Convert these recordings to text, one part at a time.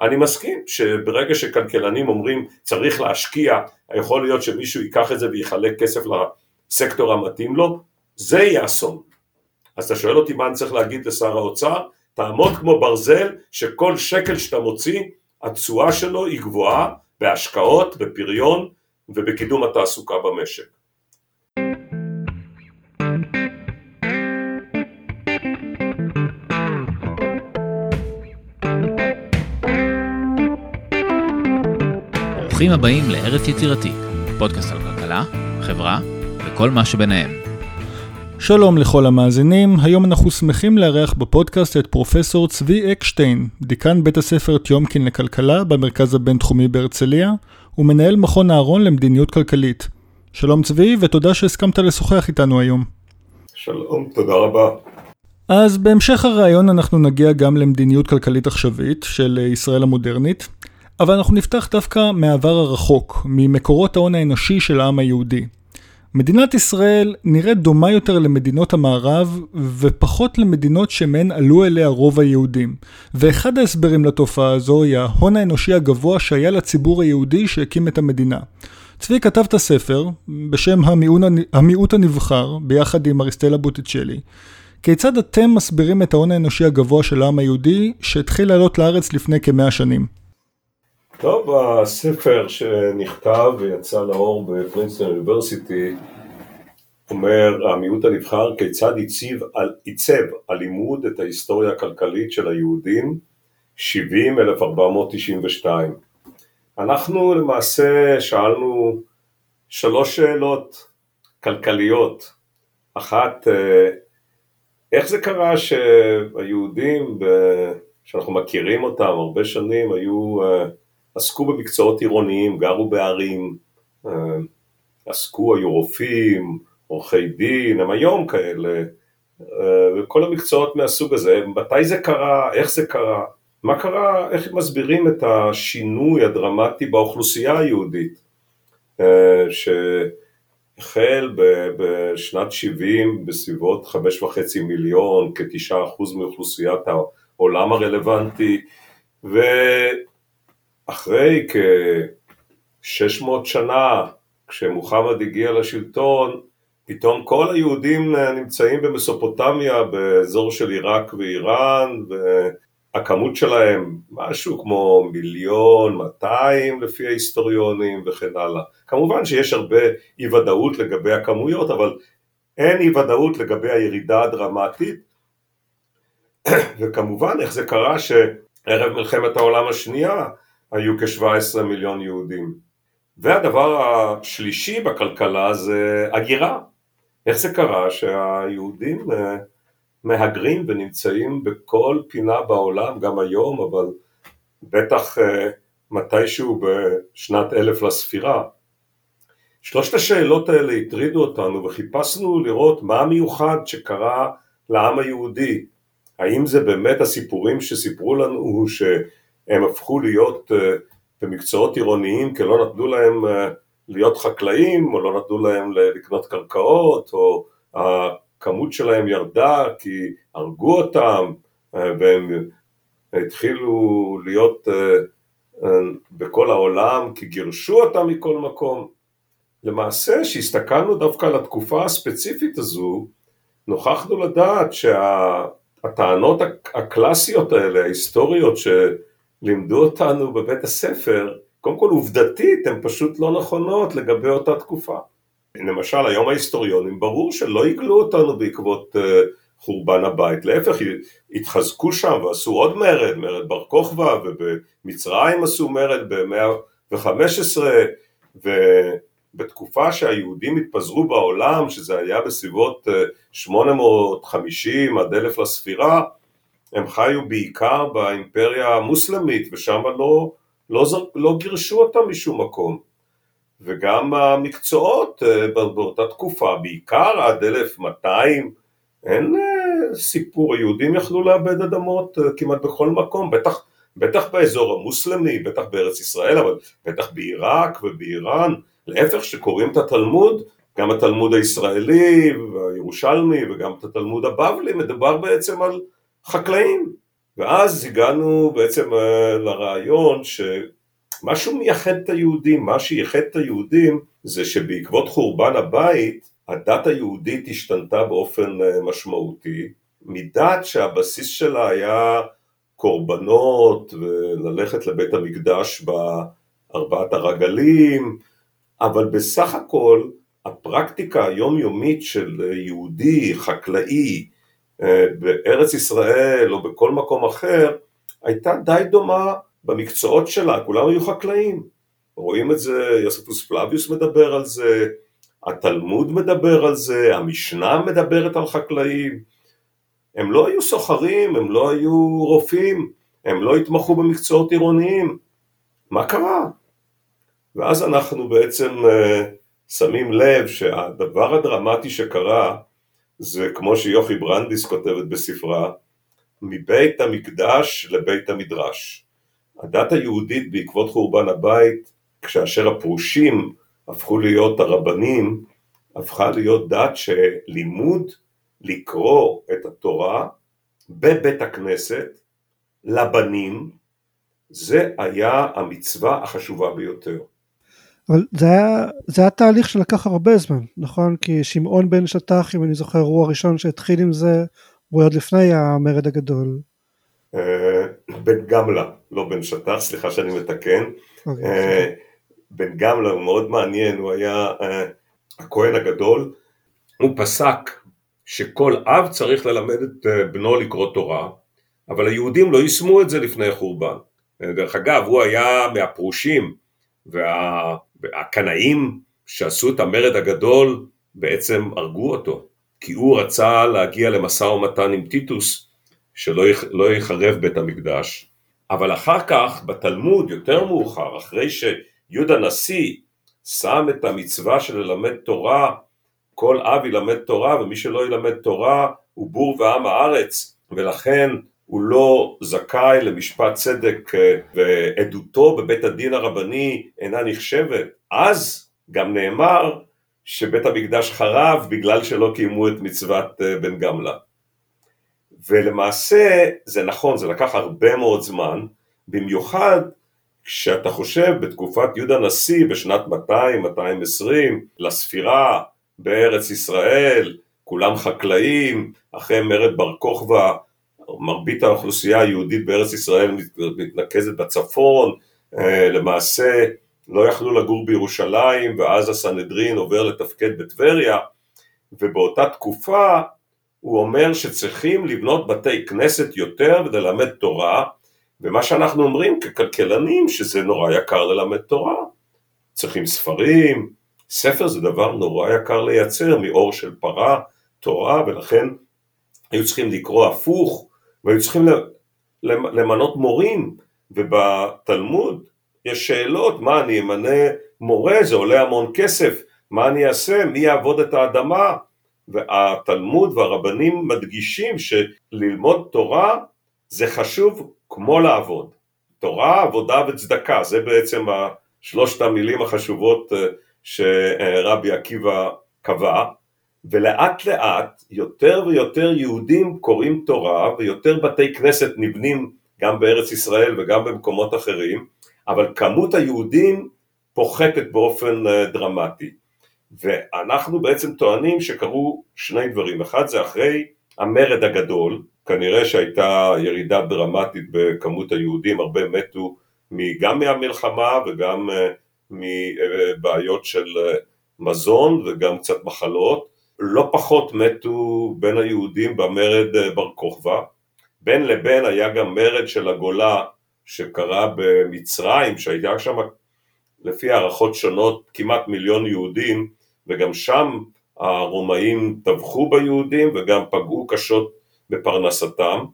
אני מסכים שברגע שכלכלנים אומרים צריך להשקיע, יכול להיות שמישהו ייקח את זה ויחלק כסף לסקטור המתאים לו, זה יהיה אסון. אז אתה שואל אותי מה אני צריך להגיד לשר האוצר? תעמוד כמו ברזל שכל שקל שאתה מוציא, התשואה שלו היא גבוהה בהשקעות, בפריון ובקידום התעסוקה במשק. ברוכים הבאים לארץ יצירתי, פודקאסט על כלכלה, חברה וכל מה שביניהם. שלום לכל המאזינים, היום אנחנו שמחים לארח בפודקאסט את פרופסור צבי אקשטיין, דיקן בית הספר טיומקין לכלכלה במרכז הבינתחומי בהרצליה, ומנהל מכון אהרון למדיניות כלכלית. שלום צבי, ותודה שהסכמת לשוחח איתנו היום. שלום, תודה רבה. אז בהמשך הראיון אנחנו נגיע גם למדיניות כלכלית עכשווית של ישראל המודרנית. אבל אנחנו נפתח דווקא מהעבר הרחוק, ממקורות ההון האנושי של העם היהודי. מדינת ישראל נראית דומה יותר למדינות המערב ופחות למדינות שמהן עלו אליה רוב היהודים. ואחד ההסברים לתופעה הזו היא ההון האנושי הגבוה שהיה לציבור היהודי שהקים את המדינה. צבי כתב את הספר בשם המיעוט, הנבחר ביחד עם אריסטלה בוטיצ'לי. כיצד אתם מסבירים את ההון האנושי הגבוה של העם היהודי שהתחיל לעלות לארץ לפני כמאה שנים? טוב, הספר שנכתב ויצא לאור בפרינסטון אוניברסיטי אומר המיעוט הנבחר כיצד עיצב, עיצב הלימוד את ההיסטוריה הכלכלית של היהודים 70-1492. אנחנו למעשה שאלנו שלוש שאלות כלכליות. אחת, איך זה קרה שהיהודים שאנחנו מכירים אותם הרבה שנים היו עסקו במקצועות עירוניים, גרו בערים, אה, עסקו, היו רופאים, עורכי דין, הם היום כאלה, אה, וכל המקצועות מהסוג הזה, מתי זה קרה, איך זה קרה, מה קרה, איך מסבירים את השינוי הדרמטי באוכלוסייה היהודית, אה, שהחל בשנת 70 בסביבות חמש וחצי מיליון, כתשעה אחוז מאוכלוסיית העולם הרלוונטי, ו... אחרי כ-600 שנה, כשמוחמד הגיע לשלטון, פתאום כל היהודים נמצאים במסופוטמיה, באזור של עיראק ואיראן, והכמות שלהם משהו כמו מיליון, 200 לפי ההיסטוריונים וכן הלאה. כמובן שיש הרבה אי ודאות לגבי הכמויות, אבל אין אי ודאות לגבי הירידה הדרמטית, וכמובן איך זה קרה שערב מלחמת העולם השנייה היו כ-17 מיליון יהודים. והדבר השלישי בכלכלה זה הגירה. איך זה קרה שהיהודים אה, מהגרים ונמצאים בכל פינה בעולם, גם היום, אבל בטח אה, מתישהו בשנת אלף לספירה. שלושת השאלות האלה הטרידו אותנו וחיפשנו לראות מה המיוחד שקרה לעם היהודי. האם זה באמת הסיפורים שסיפרו לנו ש... הם הפכו להיות אה, במקצועות עירוניים כי לא נתנו להם אה, להיות חקלאים או לא נתנו להם לקנות קרקעות או הכמות שלהם ירדה כי הרגו אותם אה, והם התחילו להיות בכל העולם כי גירשו אותם מכל מקום. למעשה שהסתכלנו דווקא על התקופה הספציפית הזו נוכחנו לדעת שהטענות הקלאסיות האלה, ההיסטוריות ש... לימדו אותנו בבית הספר, קודם כל עובדתית הן פשוט לא נכונות לגבי אותה תקופה. למשל היום ההיסטוריונים ברור שלא יגלו אותנו בעקבות uh, חורבן הבית, להפך התחזקו שם ועשו עוד מרד, מרד בר כוכבא ובמצרים עשו מרד ב-115 ובתקופה שהיהודים התפזרו בעולם שזה היה בסביבות 850 עד אלף לספירה הם חיו בעיקר באימפריה המוסלמית ושם לא, לא, לא גירשו אותם משום מקום. וגם המקצועות אה, באותה תקופה, בעיקר עד 1200, אין אה, סיפור, היהודים יכלו לאבד אדמות אה, כמעט בכל מקום, בטח, בטח באזור המוסלמי, בטח בארץ ישראל, אבל בטח בעיראק ובאיראן, להפך שקוראים את התלמוד, גם התלמוד הישראלי והירושלמי וגם את התלמוד הבבלי, מדובר בעצם על חקלאים, ואז הגענו בעצם אה, לרעיון שמשהו מייחד את היהודים, מה שייחד את היהודים זה שבעקבות חורבן הבית הדת היהודית השתנתה באופן אה, משמעותי, מדת שהבסיס שלה היה קורבנות וללכת לבית המקדש בארבעת הרגלים, אבל בסך הכל הפרקטיקה היומיומית של יהודי, חקלאי, בארץ ישראל או בכל מקום אחר, הייתה די דומה במקצועות שלה, כולם היו חקלאים. רואים את זה, יוספוס פלביוס מדבר על זה, התלמוד מדבר על זה, המשנה מדברת על חקלאים. הם לא היו סוחרים, הם לא היו רופאים, הם לא התמחו במקצועות עירוניים. מה קרה? ואז אנחנו בעצם uh, שמים לב שהדבר הדרמטי שקרה זה כמו שיוכי ברנדיס כותבת בספרה, מבית המקדש לבית המדרש. הדת היהודית בעקבות חורבן הבית, כשאשר הפרושים הפכו להיות הרבנים, הפכה להיות דת שלימוד לקרוא את התורה בבית הכנסת לבנים, זה היה המצווה החשובה ביותר. אבל זה היה, זה היה תהליך שלקח הרבה זמן, נכון? כי שמעון בן שטח, אם אני זוכר, הוא הראשון שהתחיל עם זה, הוא עוד לפני המרד הגדול. אה, בן גמלה, לא בן שטח, סליחה שאני מתקן. אוקיי, אה, בן גמלה הוא מאוד מעניין, הוא היה אה, הכהן הגדול, הוא פסק שכל אב צריך ללמד את בנו לקרוא תורה, אבל היהודים לא יישמו את זה לפני החורבן. דרך אגב, הוא היה מהפרושים, והקנאים שעשו את המרד הגדול בעצם הרגו אותו, כי הוא רצה להגיע למשא ומתן עם טיטוס שלא לא יחרב בית המקדש, אבל אחר כך בתלמוד יותר מאוחר, אחרי שיהודה הנשיא שם את המצווה של ללמד תורה, כל אב ילמד תורה ומי שלא ילמד תורה הוא בור ועם הארץ ולכן הוא לא זכאי למשפט צדק אה, ועדותו בבית הדין הרבני אינה נחשבת, אז גם נאמר שבית המקדש חרב בגלל שלא קיימו את מצוות אה, בן גמלה. ולמעשה זה נכון, זה לקח הרבה מאוד זמן, במיוחד כשאתה חושב בתקופת יהודה הנשיא בשנת 200-220 לספירה בארץ ישראל, כולם חקלאים, אחרי מרד בר כוכבא מרבית האוכלוסייה היהודית בארץ ישראל מתנקזת בצפון, אה, למעשה לא יכלו לגור בירושלים ואז הסנהדרין עובר לתפקד בטבריה ובאותה תקופה הוא אומר שצריכים לבנות בתי כנסת יותר וללמד תורה ומה שאנחנו אומרים ככלכלנים שזה נורא יקר ללמד תורה. צריכים ספרים, ספר זה דבר נורא יקר לייצר מאור של פרה, תורה ולכן היו צריכים לקרוא הפוך והיו צריכים למנות מורים, ובתלמוד יש שאלות, מה אני אמנה מורה, זה עולה המון כסף, מה אני אעשה, מי יעבוד את האדמה, והתלמוד והרבנים מדגישים שללמוד תורה זה חשוב כמו לעבוד. תורה, עבודה וצדקה, זה בעצם שלושת המילים החשובות אה, שרבי עקיבא קבע, ולאט לאט יותר ויותר יהודים קוראים תורה ויותר בתי כנסת נבנים גם בארץ ישראל וגם במקומות אחרים, אבל כמות היהודים פוחתת באופן אה, דרמטי. ואנחנו בעצם טוענים שקרו שני דברים, אחד זה אחרי המרד הגדול, כנראה שהייתה ירידה דרמטית בכמות היהודים, הרבה מתו גם מהמלחמה וגם אה, מבעיות של אה, מזון וגם קצת מחלות, לא פחות מתו בין היהודים במרד אה, בר כוכבא, בין לבין היה גם מרד של הגולה שקרה במצרים, שהייתה שם לפי הערכות שונות כמעט מיליון יהודים, וגם שם הרומאים טבחו ביהודים וגם פגעו קשות בפרנסתם,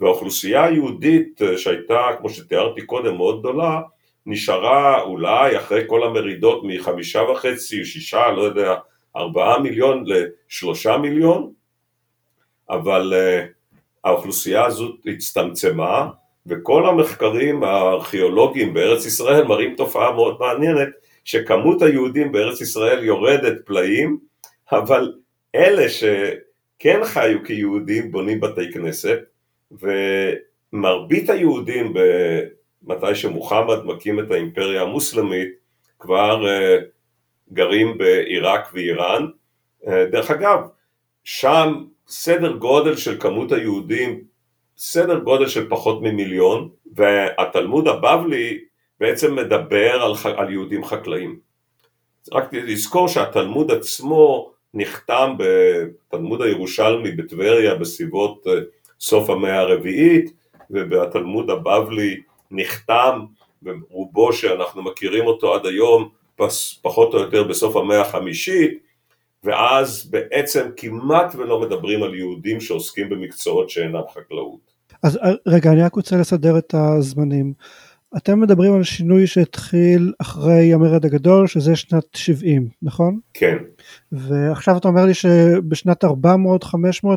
והאוכלוסייה היהודית אה, שהייתה, כמו שתיארתי קודם, מאוד גדולה, נשארה אולי אחרי כל המרידות מחמישה וחצי, שישה, לא יודע, ארבעה מיליון לשלושה מיליון, אבל uh, האוכלוסייה הזאת הצטמצמה, וכל המחקרים הארכיאולוגיים בארץ ישראל מראים תופעה מאוד מעניינת, שכמות היהודים בארץ ישראל יורדת פלאים, אבל אלה שכן חיו כיהודים בונים בתי כנסת, מרבית היהודים, מתי שמוחמד מקים את האימפריה המוסלמית, כבר uh, גרים בעיראק ואיראן. Uh, דרך אגב, שם סדר גודל של כמות היהודים, סדר גודל של פחות ממיליון, והתלמוד הבבלי בעצם מדבר על, על יהודים חקלאים. רק לזכור שהתלמוד עצמו נחתם בתלמוד הירושלמי בטבריה בסביבות אה, סוף המאה הרביעית ובתלמוד הבבלי נחתם ברובו שאנחנו מכירים אותו עד היום פחות או יותר בסוף המאה החמישית ואז בעצם כמעט ולא מדברים על יהודים שעוסקים במקצועות שאינם חקלאות. אז אה, רגע אני רק רוצה לסדר את הזמנים. אתם מדברים על שינוי שהתחיל אחרי המרד הגדול שזה שנת 70 נכון? כן. ועכשיו אתה אומר לי שבשנת 400-500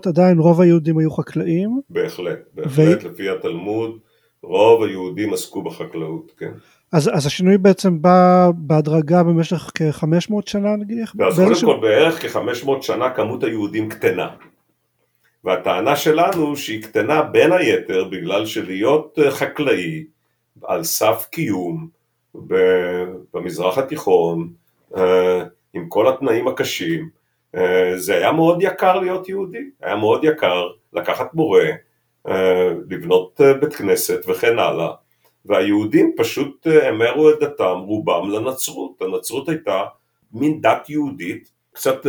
עדיין רוב היהודים היו חקלאים? בהחלט, בהחלט ו... לפי התלמוד רוב היהודים עסקו בחקלאות, כן. אז, אז השינוי בעצם בא בהדרגה במשך כ-500 שנה נגיד? אז קודם כל בערך כ-500 שנה כמות היהודים קטנה. והטענה שלנו שהיא קטנה בין היתר בגלל שלהיות חקלאי על סף קיום במזרח התיכון אה, עם כל התנאים הקשים אה, זה היה מאוד יקר להיות יהודי, היה מאוד יקר לקחת מורה, אה, לבנות בית כנסת וכן הלאה והיהודים פשוט המרו את דתם רובם לנצרות, הנצרות הייתה מין דת יהודית קצת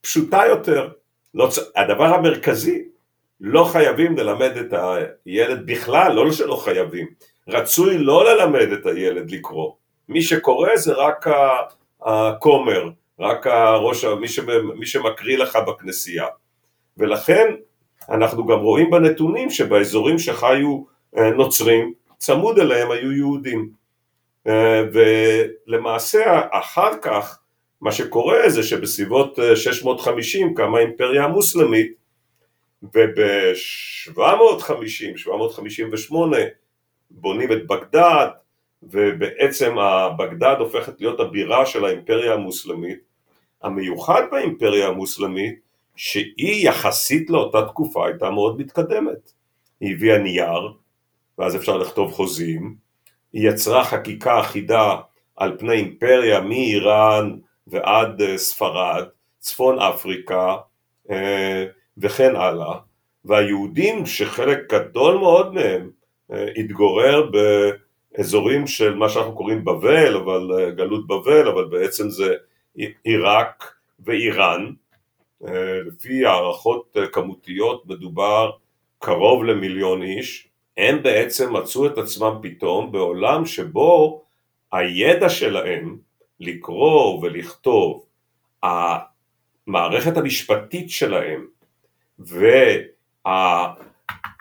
פשוטה יותר, לא, הדבר המרכזי לא חייבים ללמד את הילד בכלל, לא שלא חייבים, רצוי לא ללמד את הילד לקרוא, מי שקורא זה רק הכומר, רק הראש, מי, מי שמקריא לך בכנסייה. ולכן אנחנו גם רואים בנתונים שבאזורים שחיו אה, נוצרים צמוד אליהם היו יהודים אה, ולמעשה אחר כך מה שקורה זה שבסביבות 650 קמה האימפריה המוסלמית וב-750, 758 בונים את בגדד ובעצם בגדד הופכת להיות הבירה של האימפריה המוסלמית. המיוחד באימפריה המוסלמית שהיא יחסית לאותה תקופה הייתה מאוד מתקדמת. היא הביאה נייר ואז אפשר לכתוב חוזים, היא יצרה חקיקה אחידה על פני אימפריה מאיראן ועד אה, ספרד, צפון אפריקה אה, וכן הלאה, והיהודים שחלק גדול מאוד מהם אה, התגורר באזורים של מה שאנחנו קוראים בבל, אבל גלות בבל, אבל בעצם זה עיראק ואיראן, לפי הערכות כמותיות מדובר קרוב למיליון איש, הם בעצם מצאו את עצמם פתאום בעולם שבו הידע שלהם לקרוא ולכתוב, המערכת המשפטית שלהם וה...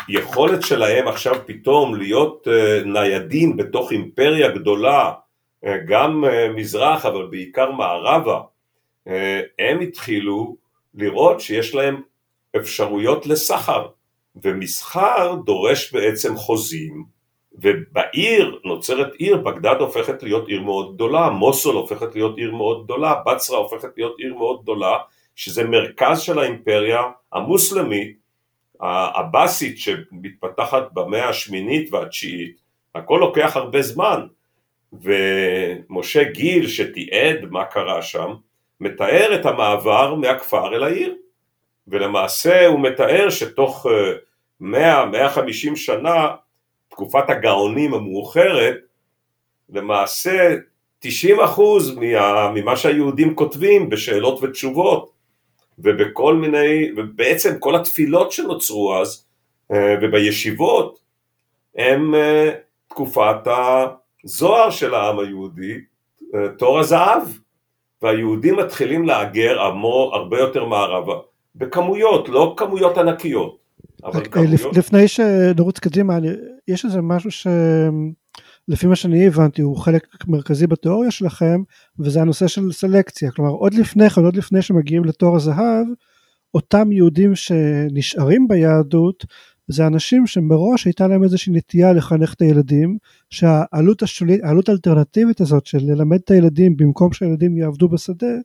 היכולת שלהם עכשיו פתאום להיות אה, ניידים בתוך אימפריה גדולה, אה, גם אה, מזרח אבל בעיקר מערבה, הם התחילו לראות שיש להם אפשרויות לסחר, ומסחר דורש בעצם חוזים, ובעיר נוצרת עיר, בגדד הופכת להיות עיר מאוד גדולה, מוסול הופכת להיות עיר מאוד גדולה, בצרה הופכת להיות עיר מאוד גדולה, שזה מרכז של האימפריה המוסלמית הבאסית שמתפתחת במאה השמינית והתשיעית, הכל לוקח הרבה זמן, ומשה גיל שתיעד מה קרה שם, מתאר את המעבר מהכפר אל העיר, ולמעשה הוא מתאר שתוך 100-150 אה, שנה, תקופת הגאונים המאוחרת, למעשה 90% ממה שהיהודים כותבים בשאלות ותשובות ובכל מיני, ובעצם כל התפילות שנוצרו אז אה, ובישיבות הם אה, תקופת הזוהר של העם היהודי, אה, תור הזהב, והיהודים מתחילים להגר עמו הרבה יותר מערבה, בכמויות, לא כמויות ענקיות, כמויות... לפני שנרוץ קדימה, יש איזה משהו ש... לפי מה שאני הבנתי הוא חלק מרכזי בתיאוריה שלכם וזה הנושא של סלקציה. כלומר עוד לפני כן עוד לפני שמגיעים לתור הזהב אותם יהודים שנשארים ביהדות זה אנשים שמראש הייתה להם איזושהי נטייה לחנך את הילדים שהעלות השולית העלות האלטרנטיבית הזאת של ללמד את הילדים במקום שהילדים יעבדו בשדה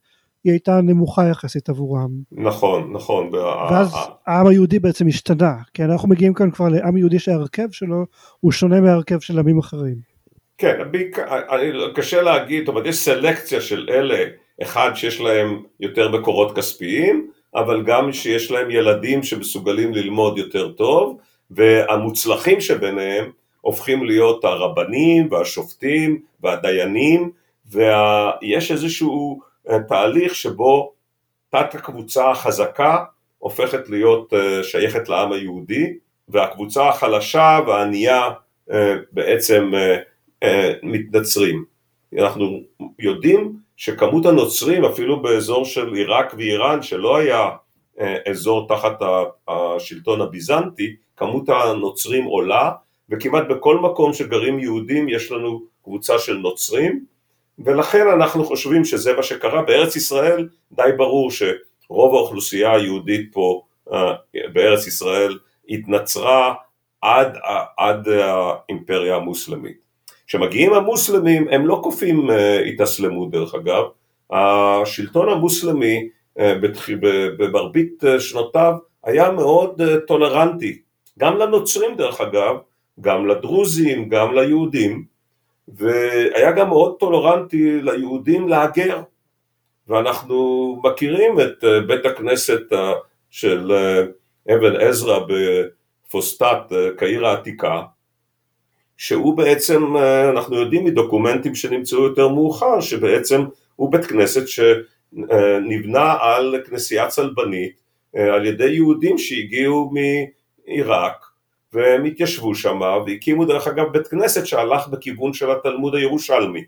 היא הייתה נמוכה יחסית עבורם. נכון, נכון. ואז העם היהודי בעצם השתנה, כי אנחנו מגיעים כאן כבר לעם יהודי שההרכב שלו הוא שונה מההרכב של עמים אחרים. כן, קשה להגיד, זאת אומרת יש סלקציה של אלה, אחד שיש להם יותר מקורות כספיים, אבל גם שיש להם ילדים שמסוגלים ללמוד יותר טוב, והמוצלחים שביניהם הופכים להיות הרבנים והשופטים והדיינים, ויש איזשהו אה, תהליך שבו תת הקבוצה החזקה הופכת להיות אה, שייכת לעם היהודי, והקבוצה החלשה והענייה אה, בעצם מתנצרים. אנחנו יודעים שכמות הנוצרים אפילו באזור של עיראק ואיראן שלא היה אזור תחת השלטון הביזנטי, כמות הנוצרים עולה וכמעט בכל מקום שגרים יהודים יש לנו קבוצה של נוצרים ולכן אנחנו חושבים שזה מה שקרה. בארץ ישראל די ברור שרוב האוכלוסייה היהודית פה אה, בארץ ישראל התנצרה עד, עד האימפריה המוסלמית. כשמגיעים המוסלמים הם לא כופים אה, התאסלמות דרך אגב, השלטון המוסלמי אה, במרבית שנותיו היה מאוד טולרנטי, גם לנוצרים דרך אגב, גם לדרוזים, גם ליהודים, והיה גם מאוד טולרנטי ליהודים להגר, ואנחנו מכירים את אה, בית הכנסת אה, של אה, אבן עזרא בפוסטט, קהיר העתיקה, שהוא בעצם, אנחנו יודעים מדוקומנטים שנמצאו יותר מאוחר, שבעצם הוא בית כנסת שנבנה על כנסייה צלבנית על ידי יהודים שהגיעו מעיראק והם התיישבו שם והקימו דרך אגב בית כנסת שהלך בכיוון של התלמוד הירושלמי.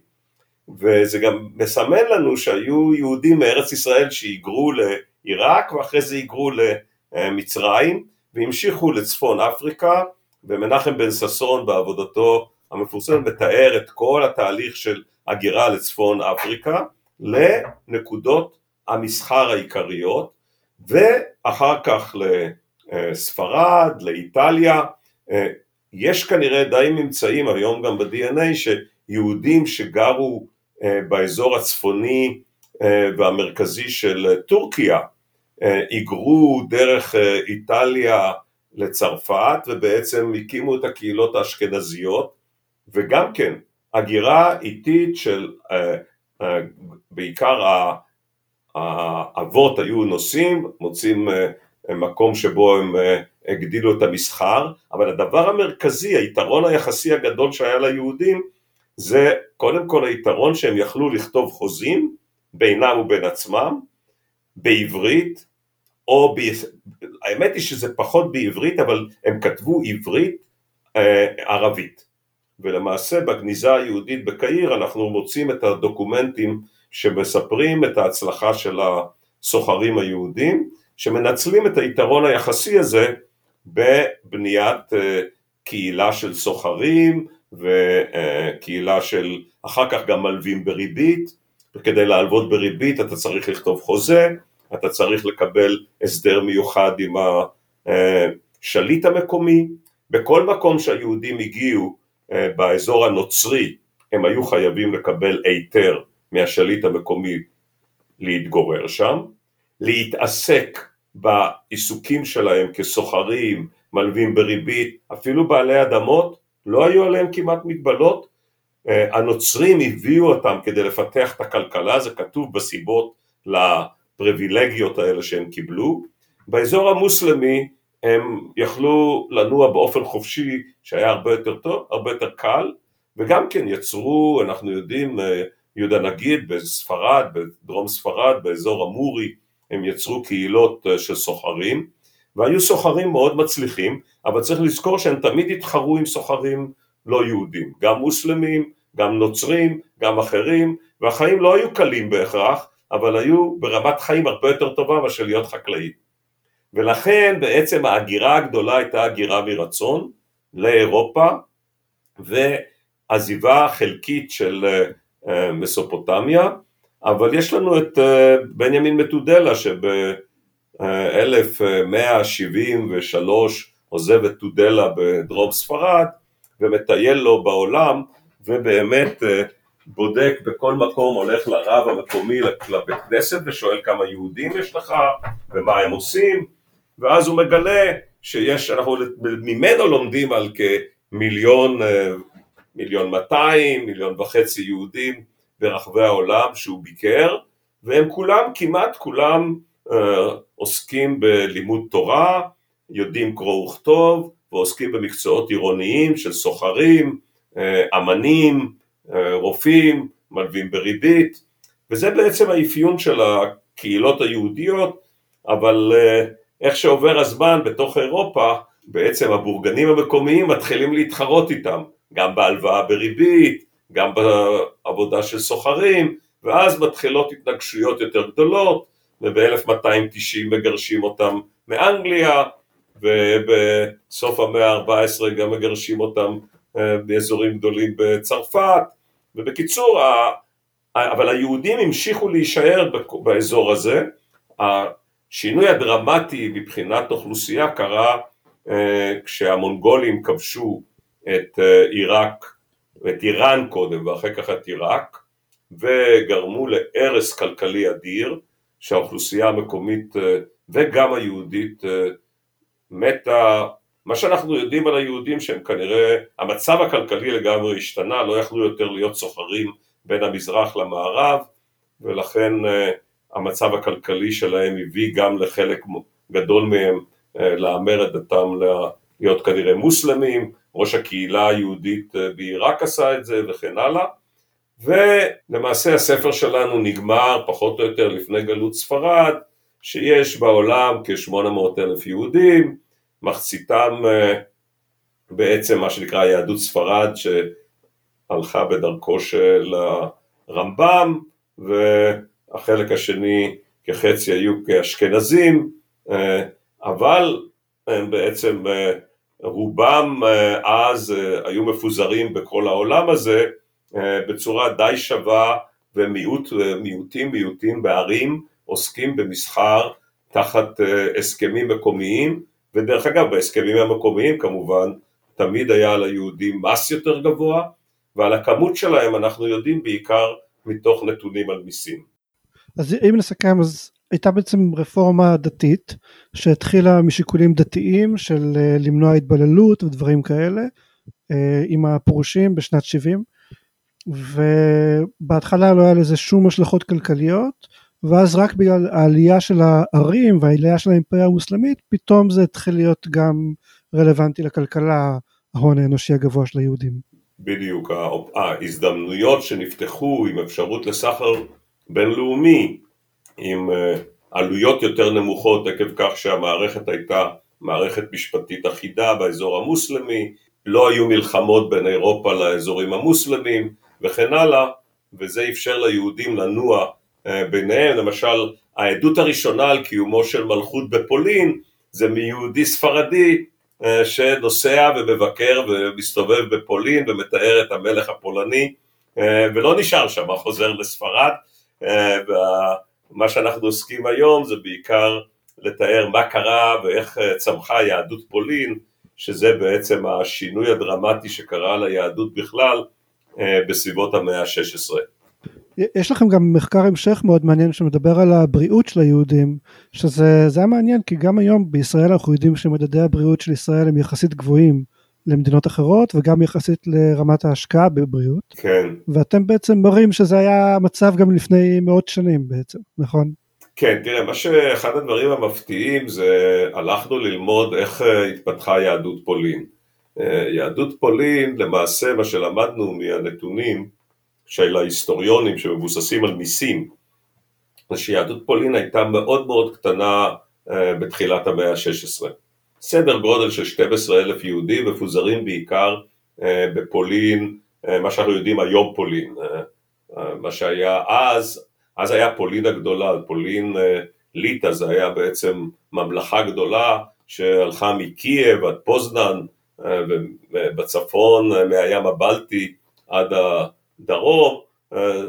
וזה גם מסמן לנו שהיו יהודים מארץ ישראל שהיגרו לעיראק ואחרי זה היגרו למצרים והמשיכו לצפון אפריקה ומנחם בן ששון בעבודתו המפורסמת מתאר את כל התהליך של הגירה לצפון אפריקה לנקודות המסחר העיקריות ואחר כך לספרד, לאיטליה, יש כנראה די ממצאים היום גם ב-DNA שיהודים שגרו באזור הצפוני והמרכזי של טורקיה היגרו דרך איטליה לצרפת ובעצם הקימו את הקהילות האשכנזיות. וגם כן הגירה איטית של בעיקר האבות היו נוסעים, מוצאים מקום שבו הם הגדילו את המסחר, אבל הדבר המרכזי, היתרון היחסי הגדול שהיה ליהודים זה קודם כל היתרון שהם יכלו לכתוב חוזים בינם ובין עצמם בעברית או ב... האמת היא שזה פחות בעברית אבל הם כתבו עברית אה, ערבית. ולמעשה בגניזה היהודית בקהיר אנחנו מוצאים את הדוקומנטים שמספרים את ההצלחה של הסוחרים היהודים שמנצלים את היתרון היחסי הזה בבניית אה, קהילה של סוחרים וקהילה של אחר כך גם מלווים בריבית. וכדי להלוות בריבית אתה צריך לכתוב חוזה, אתה צריך לקבל הסדר מיוחד עם השליט המקומי, בכל מקום שהיהודים הגיעו אה, באזור הנוצרי הם היו חייבים לקבל היתר מהשליט המקומי להתגורר שם, להתעסק בעיסוקים שלהם כסוחרים, מלווים בריבית, אפילו בעלי אדמות, לא היו עליהם כמעט מגבלות. אה, הנוצרים הביאו אותם כדי לפתח את הכלכלה, זה כתוב בסיבות לפריבילגיות האלה שהם קיבלו. באזור המוסלמי הם יכלו לנוע באופן חופשי שהיה הרבה יותר טוב, הרבה יותר קל, וגם כן יצרו, אנחנו יודעים, אה, יהודה נגיד בספרד, בדרום ספרד, באזור המורי, הם יצרו קהילות אה, של סוחרים והיו סוחרים מאוד מצליחים אבל צריך לזכור שהם תמיד התחרו עם סוחרים לא יהודים גם מוסלמים, גם נוצרים, גם אחרים והחיים לא היו קלים בהכרח אבל היו ברמת חיים הרבה יותר טובה מאשר להיות חקלאי. ולכן בעצם ההגירה הגדולה הייתה הגירה מרצון לאירופה ועזיבה חלקית של אה, אה, מסופוטמיה אבל יש לנו את אה, בנימין מתודלה שב-1173 עוזב את תודלה בדרום ספרד ומטייל לו בעולם ובאמת אה, בודק בכל מקום, הולך לרב המקומי לבית כנסת ושואל כמה יהודים יש לך ומה הם עושים ואז הוא מגלה שיש, אנחנו ממנו לומדים על כמיליון, אה, מיליון מאתיים, מיליון וחצי יהודים ברחבי העולם שהוא ביקר והם כולם, כמעט כולם אה, עוסקים בלימוד תורה, יודעים קרוא וכתוב ועוסקים במקצועות עירוניים של סוחרים, אה, אמנים, אה, רופאים, מלווים בריבית וזה בעצם האפיון של הקהילות היהודיות אבל איך שעובר הזמן בתוך אירופה בעצם הבורגנים המקומיים מתחילים להתחרות איתם גם בהלוואה בריבית, גם בעבודה של סוחרים ואז מתחילות התנגשויות יותר גדולות וב-1290 מגרשים אותם מאנגליה ובסוף המאה ה-14 גם מגרשים אותם אה, באזורים גדולים בצרפת. ובקיצור, אבל היהודים המשיכו להישאר באזור הזה, השינוי הדרמטי מבחינת אוכלוסייה קרה אה, כשהמונגולים כבשו את אה, עיראק, את איראן קודם ואחר כך את עיראק וגרמו להרס כלכלי אדיר שהאוכלוסייה המקומית וגם היהודית מתה, מה שאנחנו יודעים על היהודים שהם כנראה, המצב הכלכלי לגמרי השתנה, לא יכלו יותר להיות סוחרים בין המזרח למערב ולכן אה, המצב הכלכלי שלהם הביא גם לחלק גדול מהם אה, לאמר את דתם להיות כנראה מוסלמים, ראש הקהילה היהודית אה, בעיראק עשה את זה וכן הלאה. ולמעשה הספר שלנו נגמר פחות או יותר לפני גלות ספרד שיש בעולם כ-800 אלף יהודים, מחציתם אה, בעצם מה שנקרא יהדות ספרד שהלכה בדרכו של הרמב"ם והחלק השני כחצי היו כאשכנזים אה, אבל הם בעצם רובם אז היו מפוזרים בכל העולם הזה בצורה די שווה ומיעוטים מיעוטים בערים עוסקים במסחר תחת אה, הסכמים מקומיים ודרך אגב בהסכמים המקומיים כמובן תמיד היה על היהודים מס יותר גבוה ועל הכמות שלהם אנחנו יודעים בעיקר מתוך נתונים על מיסים. אז אם נסכם אז הייתה בעצם רפורמה דתית שהתחילה משיקולים דתיים של אה, למנוע התבוללות ודברים כאלה אה, עם הפרושים בשנת 70 ובהתחלה לא היה לזה שום השלכות כלכליות ואז רק בגלל העלייה של הערים והעלייה של האימפריה המוסלמית פתאום זה התחיל להיות גם רלוונטי לכלכלה ההון האנושי הגבוה של היהודים. בדיוק, ההזדמנויות שנפתחו עם אפשרות לסחר בינלאומי עם אה, עלויות יותר נמוכות עקב כך שהמערכת הייתה מערכת משפטית אחידה באזור המוסלמי, לא היו מלחמות בין אירופה לאזורים המוסלמים וכן הלאה וזה אפשר ליהודים לנוע אה, ביניהם, למשל העדות הראשונה על קיומו של מלכות בפולין זה מיהודי ספרדי אה, שנוסע ומבקר ומסתובב בפולין ומתאר את המלך הפולני ולא נשאר שם, חוזר לספרד ומה שאנחנו עוסקים היום זה בעיקר לתאר מה קרה ואיך צמחה יהדות פולין שזה בעצם השינוי הדרמטי שקרה ליהדות בכלל בסביבות המאה ה-16 יש לכם גם מחקר המשך מאוד מעניין שמדבר על הבריאות של היהודים, שזה היה מעניין כי גם היום בישראל אנחנו יודעים שמדדי הבריאות של ישראל הם יחסית גבוהים למדינות אחרות וגם יחסית לרמת ההשקעה בבריאות. כן. ואתם בעצם מראים שזה היה המצב גם לפני מאות שנים בעצם, נכון? כן, תראה, מה שאחד הדברים המפתיעים זה הלכנו ללמוד איך אה, התפתחה יהדות פולין. אה, יהדות פולין, למעשה מה שלמדנו מהנתונים, של ההיסטוריונים שמבוססים על מיסים, זה שיהדות פולין הייתה מאוד מאוד קטנה אה, בתחילת המאה ה-16. סדר גודל של 12 אלף יהודים מפוזרים בעיקר אה, בפולין, אה, מה שאנחנו יודעים היום פולין, מה שהיה אז, אז היה פולין הגדולה, פולין ליטא זה היה בעצם ממלכה גדולה שהלכה מקייב עד פוזנן ובצפון מהים הבלטי עד דרום, אה,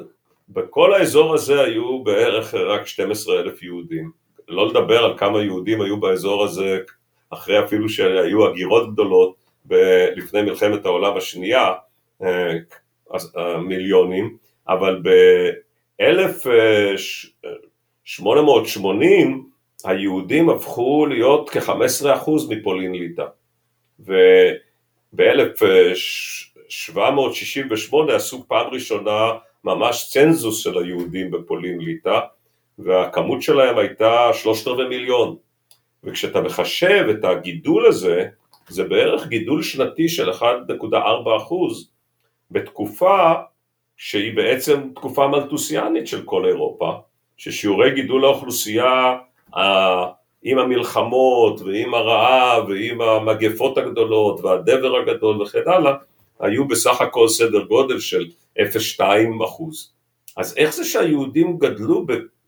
בכל האזור הזה היו בערך רק 12 אלף יהודים. לא לדבר על כמה יהודים היו באזור הזה אחרי אפילו שהיו הגירות גדולות לפני מלחמת העולם השנייה, אה, מיליונים, אבל ב-1880 היהודים הפכו להיות כ-15% מפולין ליטא, וב-1768 עשו פעם ראשונה ממש צנזוס של היהודים בפולין ליטא, והכמות שלהם הייתה שלושת רבעי מיליון, וכשאתה מחשב את הגידול הזה, זה בערך גידול שנתי של 1.4 אחוז בתקופה שהיא בעצם תקופה מלטוסיאנית של כל אירופה, ששיעורי גידול האוכלוסייה עם המלחמות ועם הרעב ועם המגפות הגדולות והדבר הגדול וכן הלאה, היו בסך הכל סדר גודל של 0.2 אחוז. אז איך זה שהיהודים גדלו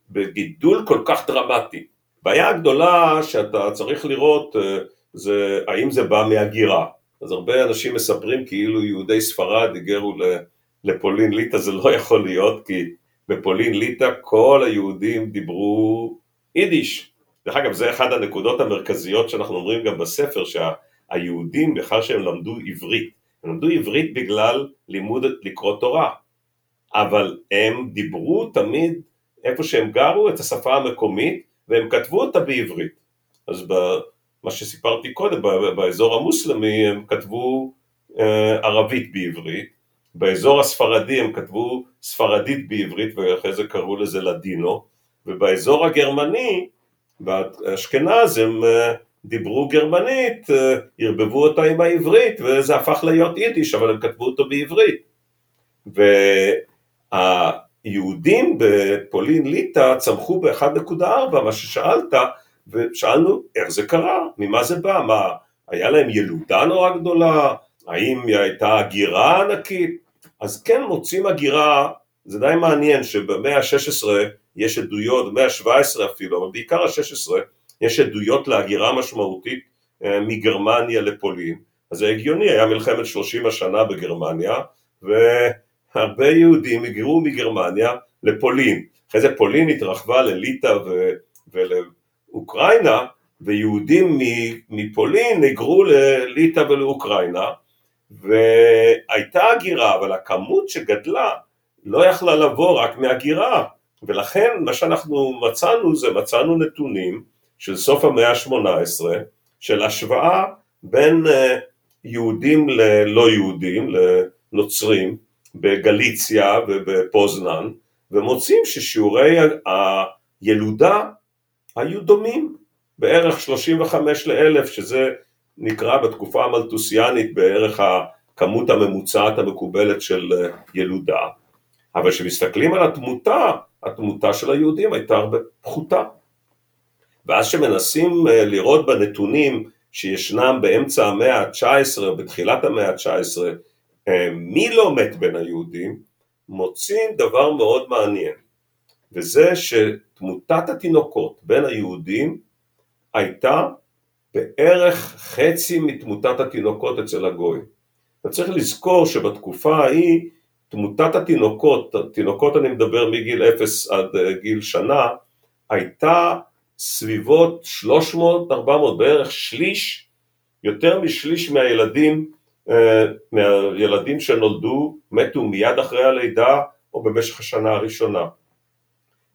בגידול כל כך דרמטי? בעיה הגדולה שאתה צריך לראות אה, זה האם זה בא מהגירה. אז הרבה אנשים מספרים כאילו יהודי ספרד היגרו לפולין ליטא, זה לא יכול להיות כי בפולין ליטא כל היהודים דיברו יידיש. דרך אגב זה אחת הנקודות המרכזיות שאנחנו אומרים גם בספר שהיהודים בכלל שהם למדו עברית, הם למדו עברית בגלל לימוד לקרוא תורה, אבל הם דיברו תמיד איפה שהם גרו את השפה המקומית והם כתבו אותה בעברית. אז מה שסיפרתי קודם, באזור המוסלמי הם כתבו אה, ערבית בעברית, באזור הספרדי הם כתבו ספרדית בעברית ואחרי זה קראו לזה לדינו, ובאזור הגרמני, באשכנז הם אה, דיברו גרמנית, אה, ערבבו אותה עם העברית וזה הפך להיות יידיש אבל הם כתבו אותו בעברית. והיהודים בפולין ליטא צמחו ב-1.4 מה ששאלת ושאלנו איך זה קרה, ממה זה בא, מה, היה להם ילודה נורא גדולה, האם הייתה הגירה ענקית, אז כן מוצאים הגירה, זה די מעניין שבמאה ה-16 יש עדויות, במאה ה-17 אפילו, אבל בעיקר ה-16, יש עדויות להגירה משמעותית אה, מגרמניה לפולין, אז זה הגיוני, היה מלחמת 30 השנה בגרמניה, והרבה יהודים הגירו מגרמניה לפולין, אחרי זה פולין התרחבה לליטא ו... ול... אוקראינה ויהודים מפולין היגרו לליטא ולאוקראינה והייתה הגירה אבל הכמות שגדלה לא יכלה לבוא רק מהגירה. ולכן מה שאנחנו מצאנו זה מצאנו נתונים של סוף המאה ה-18 של השוואה בין אה, יהודים ללא יהודים, לנוצרים בגליציה ובפוזנן ומוצאים ששיעורי הילודה היו דומים, בערך 35 לאלף, שזה נקרא בתקופה המלטוסיאנית בערך הכמות הממוצעת המקובלת של ילודה. אבל כשמסתכלים על התמותה, התמותה של היהודים הייתה הרבה פחותה. ואז כשמנסים אה, לראות בנתונים שישנם באמצע המאה ה-19 או בתחילת המאה ה-19 אה, מי לא מת בין היהודים, מוצאים דבר מאוד מעניין. וזה שתמותת התינוקות בין היהודים הייתה בערך חצי מתמותת התינוקות אצל הגוי. וצריך לזכור שבתקופה ההיא תמותת התינוקות, תינוקות אני מדבר מגיל 0 עד אה, גיל שנה, הייתה סביבות 300-400 בערך שליש, יותר משליש מהילדים, אה, מהילדים שנולדו מתו מיד אחרי הלידה או במשך השנה הראשונה.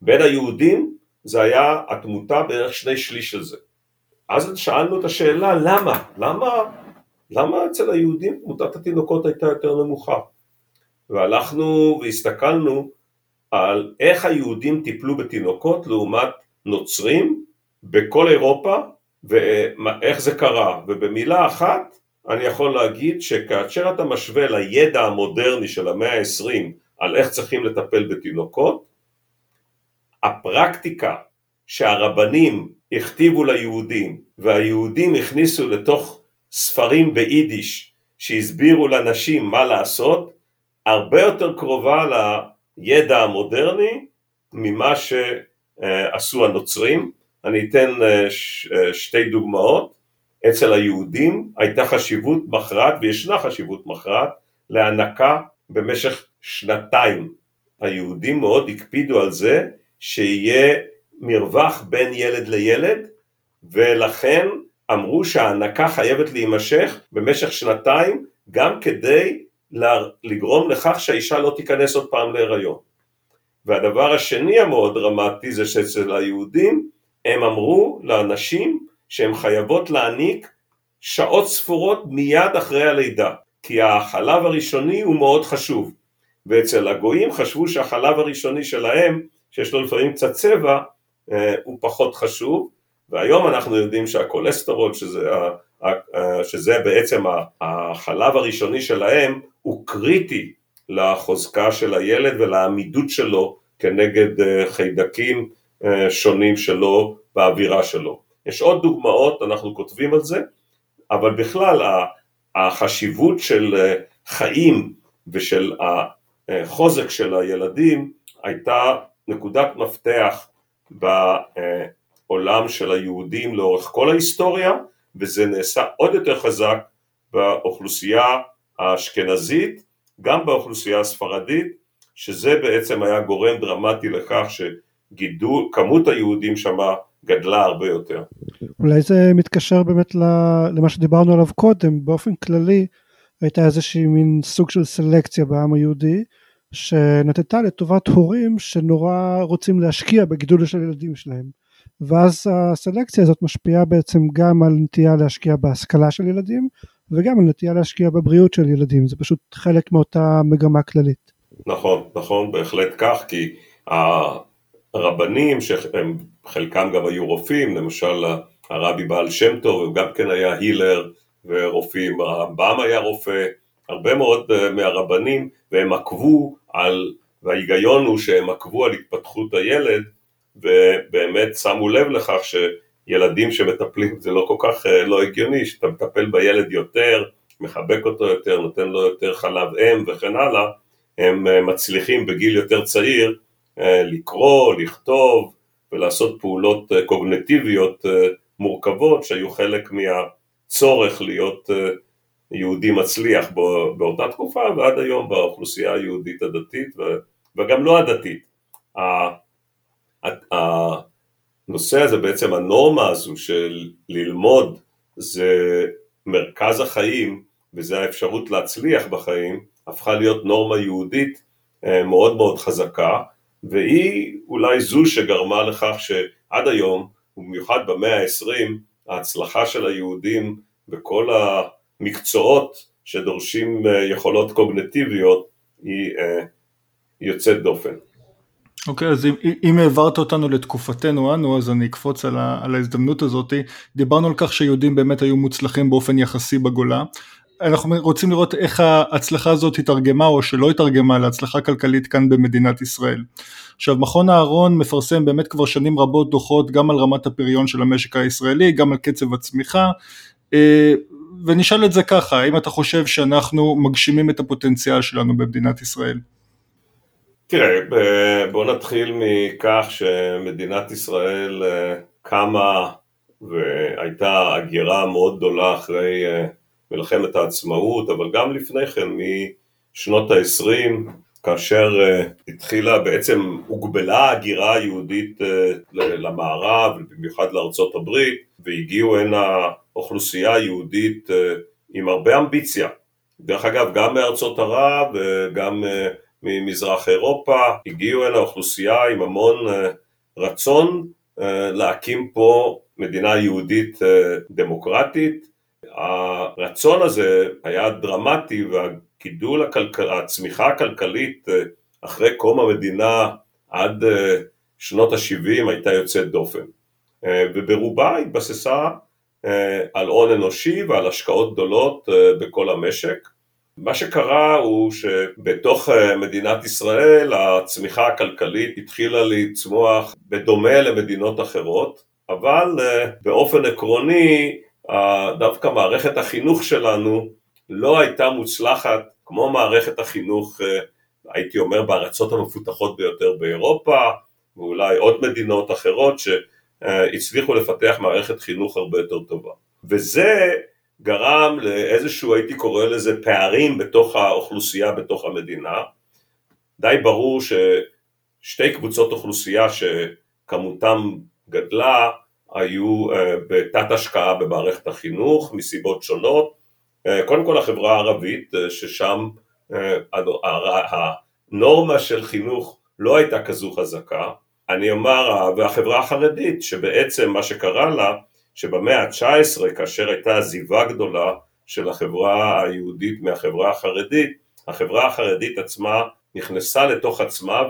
בין היהודים זה היה התמותה בערך שני שליש של זה. אז שאלנו את השאלה למה? למה, למה אצל היהודים תמותת התינוקות הייתה יותר נמוכה? והלכנו והסתכלנו על איך היהודים טיפלו בתינוקות לעומת נוצרים בכל אירופה ואיך זה קרה ובמילה אחת אני יכול להגיד שכאשר אתה משווה לידע המודרני של המאה העשרים על איך צריכים לטפל בתינוקות הפרקטיקה שהרבנים הכתיבו ליהודים והיהודים הכניסו לתוך ספרים ביידיש שהסבירו לנשים מה לעשות, הרבה יותר קרובה לידע המודרני ממה שעשו הנוצרים. אני אתן אה, אה, שתי דוגמאות. אצל היהודים הייתה חשיבות מכרעת וישנה חשיבות מכרעת להנקה במשך שנתיים. היהודים מאוד הקפידו על זה שיהיה מרווח בין ילד לילד ולכן אמרו שההנקה חייבת להימשך במשך שנתיים גם כדי לגרום לכך שהאישה לא תיכנס עוד פעם להיריון. והדבר השני המאוד דרמטי זה שאצל היהודים הם אמרו לאנשים שהן חייבות להעניק שעות ספורות מיד אחרי הלידה, כי החלב הראשוני הוא מאוד חשוב, ואצל הגויים חשבו שהחלב הראשוני שלהם, שיש לו לפעמים קצת צבע, אה, הוא פחות חשוב, והיום אנחנו יודעים שהכולסטרול, שזה, שזה בעצם החלב הראשוני שלהם, הוא קריטי לחוזקה של הילד ולעמידות שלו כנגד אה, חיידקים אה, שונים שלו באווירה שלו. יש עוד דוגמאות, אנחנו כותבים על זה, אבל בכלל החשיבות של אה, חיים ושל החוזק של הילדים הייתה נקודת מפתח בעולם של היהודים לאורך כל ההיסטוריה וזה נעשה עוד יותר חזק באוכלוסייה האשכנזית, גם באוכלוסייה הספרדית, שזה בעצם היה גורם דרמטי לכך שגידול, כמות היהודים שמה גדלה הרבה יותר. אולי זה מתקשר באמת למה שדיברנו עליו קודם, באופן כללי הייתה איזושהי מין סוג של סלקציה בעם היהודי, שנתתה לטובת הורים שנורא רוצים להשקיע בגידול של הילדים שלהם. ואז הסלקציה הזאת משפיעה בעצם גם על נטייה להשקיע בהשכלה של ילדים וגם על נטייה להשקיע בבריאות של ילדים, זה פשוט חלק מאותה מגמה כללית. נכון, נכון, בהחלט כך, כי הרבנים, שהם חלקם גם היו רופאים, למשל הרבי בעל שם טוב, הוא גם כן היה הילר ורופאים, הרמב"ם היה רופא, הרבה מאוד אה, מהרבנים, והם עקבו על, וההיגיון הוא שהם עקבו על התפתחות הילד, ובאמת שמו לב לכך שילדים שמטפלים זה לא כל כך אה, לא הגיוני, שאתה מטפל בילד יותר, מחבק אותו יותר, נותן לו יותר חלב אם וכן הלאה, הם אה, מצליחים בגיל יותר צעיר לקרוא, לכתוב ולעשות פעולות קוגנטיביות מורכבות שהיו חלק מהצורך להיות יהודי מצליח באותה תקופה ועד היום באוכלוסייה היהודית הדתית וגם לא הדתית. הנושא הזה בעצם הנורמה הזו של ללמוד זה מרכז החיים וזה האפשרות להצליח בחיים הפכה להיות נורמה יהודית אה, מאוד מאוד חזקה והיא אולי זו שגרמה לכך שעד היום ובמיוחד במאה העשרים ההצלחה של היהודים בכל המקצועות שדורשים אה, יכולות קוגנטיביות היא אה, יוצאת דופן. אוקיי, okay, אז אם, אם העברת אותנו לתקופתנו אנו, אז אני אקפוץ על, ה, על ההזדמנות הזאת. דיברנו על כך שיהודים באמת היו מוצלחים באופן יחסי בגולה. אנחנו רוצים לראות איך ההצלחה הזאת התארגמה או שלא התארגמה להצלחה כלכלית כאן במדינת ישראל. עכשיו מכון אהרון מפרסם באמת כבר שנים רבות דוחות גם על רמת הפריון של המשק הישראלי, גם על קצב הצמיחה, אה, ונשאל את זה ככה, האם אתה חושב שאנחנו מגשימים את הפוטנציאל שלנו במדינת ישראל? תראה, בוא נתחיל מכך שמדינת ישראל אה, קמה והייתה הגירה מאוד גדולה אחרי אה, מלחמת העצמאות, אבל גם לפני כן, משנות ה-20, כאשר אה, התחילה, בעצם הוגבלה ההגירה היהודית למערב, במיוחד לארצות הברית, והגיעו הנה אוכלוסייה יהודית עם הרבה אמביציה. דרך אגב, גם מארצות ערב וגם ממזרח אירופה, הגיעו הנה אוכלוסייה עם המון אה, רצון אה, להקים פה מדינה יהודית אה, דמוקרטית. הרצון הזה היה דרמטי והגידול, הכלכל, הצמיחה הכלכלית אחרי קום המדינה עד שנות ה-70 הייתה יוצאת דופן. וברובה התבססה על הון אנושי ועל השקעות גדולות בכל המשק. מה שקרה הוא שבתוך אה, מדינת ישראל הצמיחה הכלכלית התחילה לצמוח בדומה למדינות אחרות, אבל אה, באופן עקרוני דווקא מערכת החינוך שלנו לא הייתה מוצלחת כמו מערכת החינוך, אה, הייתי אומר, בארצות המפותחות ביותר באירופה, ואולי עוד מדינות אחרות שהצליחו לפתח מערכת חינוך הרבה יותר טובה. וזה גרם לאיזשהו, הייתי קורא לזה, פערים בתוך האוכלוסייה, בתוך המדינה. די ברור ששתי קבוצות אוכלוסייה שכמותם גדלה, היו uh, בתת השקעה במערכת החינוך מסיבות שונות. Uh, קודם כל החברה הערבית, uh, ששם הנורמה של חינוך לא הייתה כזו חזקה, אני אומר, והחברה החרדית, שבעצם מה שקרה לה, שבמאה ה-19 כאשר הייתה עזיבה גדולה של החברה היהודית מהחברה החרדית, החברה החרדית עצמה נכנסה לתוך עצמה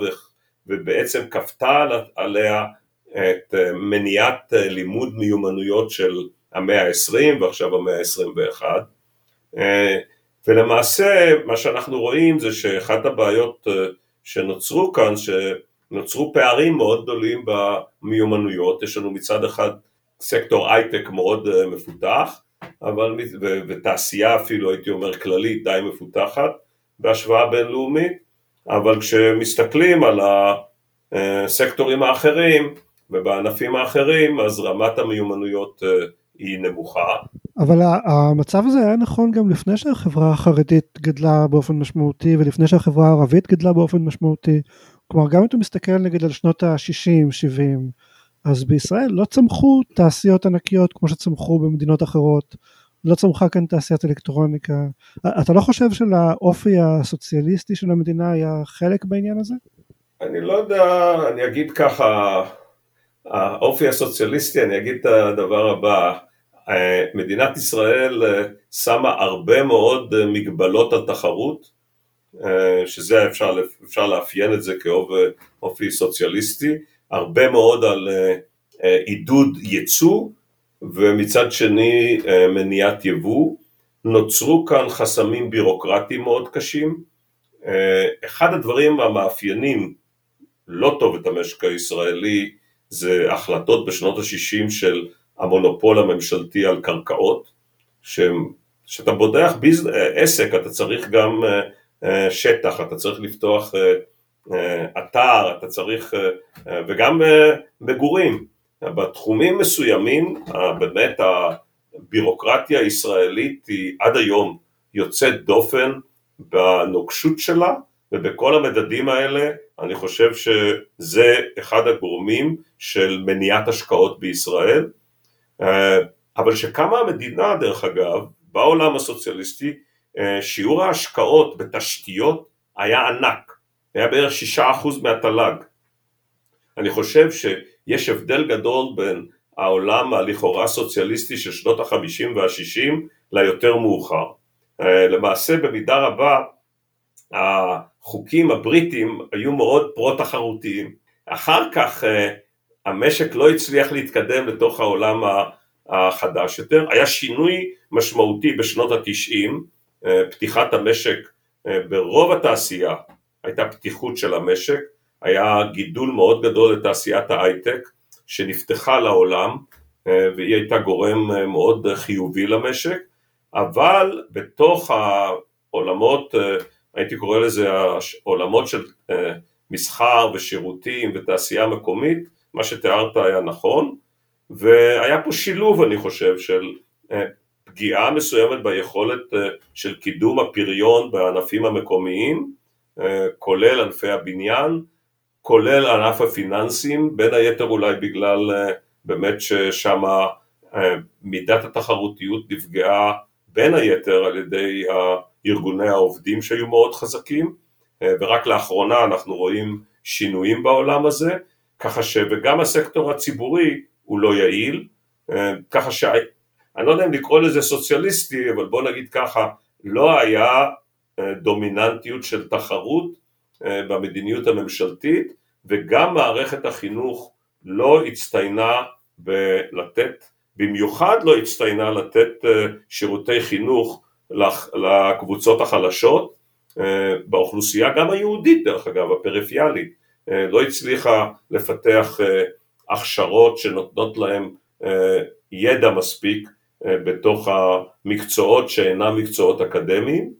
ובעצם כפתה עליה את מניעת לימוד מיומנויות של המאה ה-20 ועכשיו המאה ה-21 ולמעשה מה שאנחנו רואים זה שאחת הבעיות שנוצרו כאן שנוצרו פערים מאוד גדולים במיומנויות, יש לנו מצד אחד סקטור הייטק מאוד מפותח אבל, ותעשייה אפילו הייתי אומר כללית די מפותחת בהשוואה בינלאומית, אבל כשמסתכלים על הסקטורים האחרים ובענפים האחרים אז רמת המיומנויות היא נמוכה. אבל המצב הזה היה נכון גם לפני שהחברה החרדית גדלה באופן משמעותי ולפני שהחברה הערבית גדלה באופן משמעותי. כלומר גם אם אתה מסתכל נגיד על שנות ה-60-70 אז בישראל לא צמחו תעשיות ענקיות כמו שצמחו במדינות אחרות. לא צמחה כאן תעשיית אלקטרוניקה. אתה לא חושב שלאופי הסוציאליסטי של המדינה היה חלק בעניין הזה? אני לא יודע, אני אגיד ככה, האופי הסוציאליסטי, אני אגיד את הדבר הבא, מדינת ישראל שמה הרבה מאוד מגבלות על תחרות, שזה אפשר, אפשר לאפיין את זה כאופי סוציאליסטי, הרבה מאוד על עידוד ייצוא ומצד שני מניעת יבוא, נוצרו כאן חסמים בירוקרטיים מאוד קשים, אחד הדברים המאפיינים לא טוב את המשק הישראלי זה החלטות בשנות ה-60 של המונופול הממשלתי על קרקעות, כשאתה בודח ביז... עסק אתה צריך גם שטח, אתה צריך לפתוח אתר, אתה צריך, וגם מגורים, בתחומים מסוימים באמת הבירוקרטיה הישראלית היא עד היום יוצאת דופן בנוקשות שלה ובכל המדדים האלה אני חושב שזה אחד הגורמים של מניעת השקעות בישראל. אבל כשקמה המדינה דרך אגב בעולם הסוציאליסטי שיעור ההשקעות בתשתיות היה ענק, היה בערך שישה אחוז מהתל"ג. אני חושב שיש הבדל גדול בין העולם הלכאורה סוציאליסטי של שנות החמישים והשישים ליותר מאוחר. למעשה במידה רבה החוקים הבריטים היו מאוד פרו-תחרותיים. אחר כך המשק לא הצליח להתקדם לתוך העולם החדש יותר, היה שינוי משמעותי בשנות התשעים, פתיחת המשק ברוב התעשייה הייתה פתיחות של המשק, היה גידול מאוד גדול לתעשיית ההייטק שנפתחה לעולם והיא הייתה גורם מאוד חיובי למשק, אבל בתוך העולמות הייתי קורא לזה עולמות של מסחר ושירותים ותעשייה מקומית, מה שתיארת היה נכון, והיה פה שילוב אני חושב של פגיעה מסוימת ביכולת של קידום הפריון בענפים המקומיים, כולל ענפי הבניין, כולל ענף הפיננסים, בין היתר אולי בגלל באמת ששם מידת התחרותיות נפגעה בין היתר על ידי ארגוני העובדים שהיו מאוד חזקים ורק לאחרונה אנחנו רואים שינויים בעולם הזה ככה שגם הסקטור הציבורי הוא לא יעיל ככה שאני לא יודע אם לקרוא לזה סוציאליסטי אבל בוא נגיד ככה לא היה דומיננטיות של תחרות במדיניות הממשלתית וגם מערכת החינוך לא הצטיינה בלתת, במיוחד לא הצטיינה לתת שירותי חינוך לקבוצות החלשות באוכלוסייה גם היהודית דרך אגב, הפריפיאלית, לא הצליחה לפתח הכשרות שנותנות להם ידע מספיק בתוך המקצועות שאינם מקצועות אקדמיים,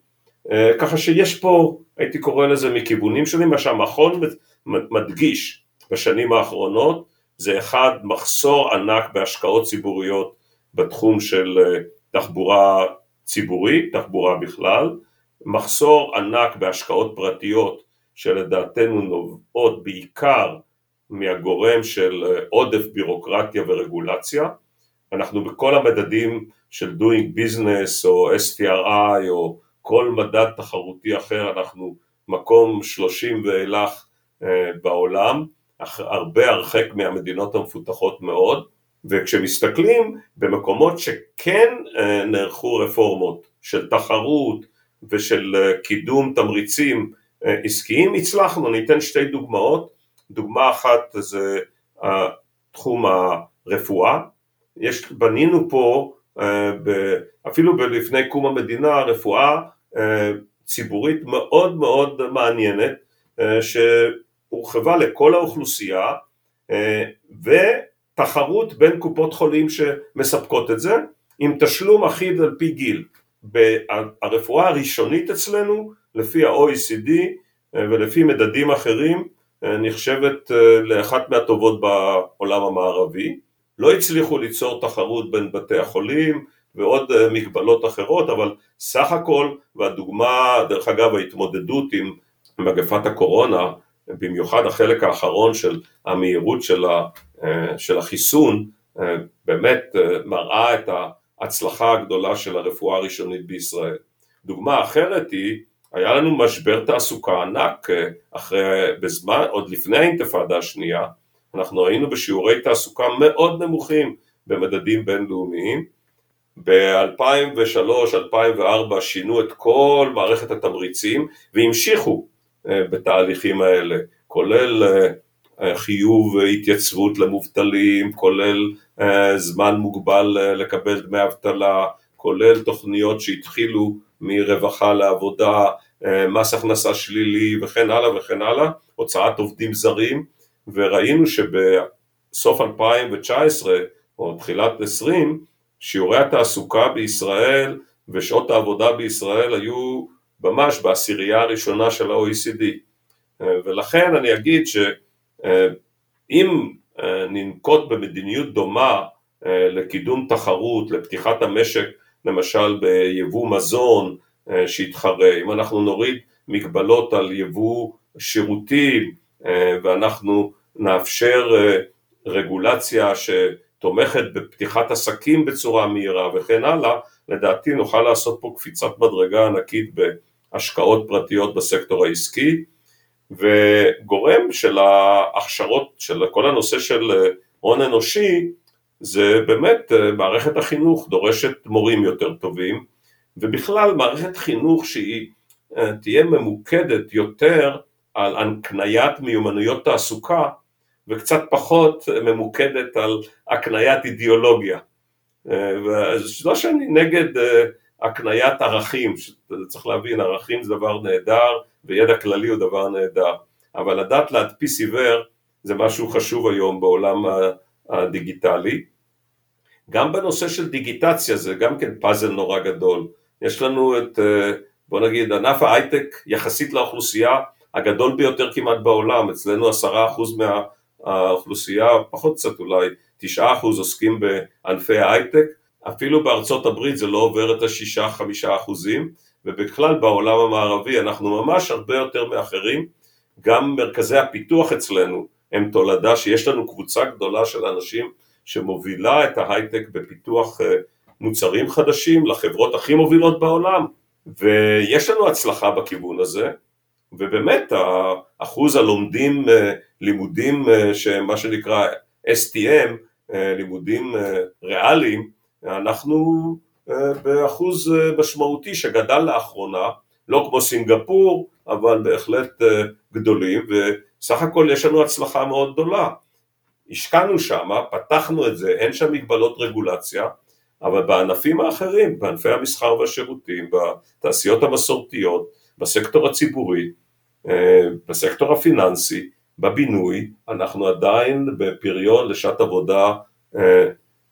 ככה שיש פה, הייתי קורא לזה מכיוונים שונים, מה שהמכון מדגיש בשנים האחרונות זה אחד, מחסור ענק בהשקעות ציבוריות בתחום של תחבורה ציבורית, תחבורה בכלל, מחסור ענק בהשקעות פרטיות שלדעתנו נובעות בעיקר מהגורם של עודף בירוקרטיה ורגולציה, אנחנו בכל המדדים של doing business או STRI או כל מדד תחרותי אחר אנחנו מקום 30 ואילך בעולם, הרבה הרחק מהמדינות המפותחות מאוד, וכשמסתכלים במקומות שכן נערכו רפורמות של תחרות ושל קידום תמריצים עסקיים, הצלחנו, אני אתן שתי דוגמאות, דוגמה אחת זה תחום הרפואה, יש, בנינו פה אפילו לפני קום המדינה רפואה ציבורית מאוד מאוד מעניינת שהורחבה לכל האוכלוסייה ותחרות בין קופות חולים שמספקות את זה עם תשלום אחיד על פי גיל. הרפואה הראשונית אצלנו לפי ה-OECD ולפי מדדים אחרים נחשבת לאחת מהטובות בעולם המערבי, לא הצליחו ליצור תחרות בין בתי החולים ועוד מגבלות אחרות אבל סך הכל והדוגמה דרך אגב ההתמודדות עם מגפת הקורונה במיוחד החלק האחרון של המהירות של, של החיסון באמת מראה את ההצלחה הגדולה של הרפואה הראשונית בישראל. דוגמה אחרת היא היה לנו משבר תעסוקה ענק אחרי, בזמן, עוד לפני האינתיפאדה השנייה, אנחנו היינו בשיעורי תעסוקה מאוד נמוכים במדדים בינלאומיים, ב-2003-2004 שינו את כל מערכת התמריצים והמשיכו בתהליכים האלה, כולל חיוב התייצבות למובטלים, כולל זמן מוגבל לקבל דמי אבטלה, כולל תוכניות שהתחילו מרווחה לעבודה, מס הכנסה שלילי וכן הלאה וכן הלאה, הוצאת עובדים זרים וראינו שבסוף 2019 או תחילת 20 שיעורי התעסוקה בישראל ושעות העבודה בישראל היו ממש בעשירייה הראשונה של ה-OECD. ולכן אני אגיד שאם ננקוט במדיניות דומה לקידום תחרות, לפתיחת המשק למשל ביבוא מזון שיתחרה, אם אנחנו נוריד מגבלות על יבוא שירותים ואנחנו נאפשר רגולציה שתומכת בפתיחת עסקים בצורה מהירה וכן הלאה, לדעתי נוכל לעשות פה קפיצת מדרגה ענקית בהשקעות פרטיות בסקטור העסקי וגורם של ההכשרות, של כל הנושא של הון אנושי זה באמת מערכת החינוך דורשת מורים יותר טובים ובכלל מערכת חינוך שהיא תהיה ממוקדת יותר על הקניית מיומנויות תעסוקה וצת פחות ממוקדת על הקניית אידיאולוגיה. לא שאני נגד הקניית ערכים, צריך להבין ערכים זה דבר נהדר וידע כללי הוא דבר נהדר, אבל לדעת להדפיס עיוור זה משהו חשוב היום בעולם הדיגיטלי. גם בנושא של דיגיטציה זה גם כן פאזל נורא גדול, יש לנו את בוא נגיד ענף ההייטק יחסית לאוכלוסייה הגדול ביותר כמעט בעולם, אצלנו עשרה אחוז מהאוכלוסייה, פחות קצת אולי, תשעה אחוז עוסקים בענפי ההייטק, אפילו בארצות הברית זה לא עובר את השישה חמישה אחוזים, ובכלל בעולם המערבי אנחנו ממש הרבה יותר מאחרים, גם מרכזי הפיתוח אצלנו הם תולדה שיש לנו קבוצה גדולה של אנשים שמובילה את ההייטק בפיתוח מוצרים חדשים לחברות הכי מובילות בעולם, ויש לנו הצלחה בכיוון הזה, ובאמת אחוז הלומדים לימודים שמה שנקרא STM, לימודים ריאליים, אנחנו באחוז משמעותי שגדל לאחרונה, לא כמו סינגפור, אבל בהחלט גדולים, וסך הכל יש לנו הצלחה מאוד גדולה. השקענו שם, פתחנו את זה, אין שם מגבלות רגולציה, אבל בענפים האחרים, בענפי המסחר והשירותים, בתעשיות המסורתיות, בסקטור הציבורי, בסקטור הפיננסי, בבינוי, אנחנו עדיין בפריון לשעת עבודה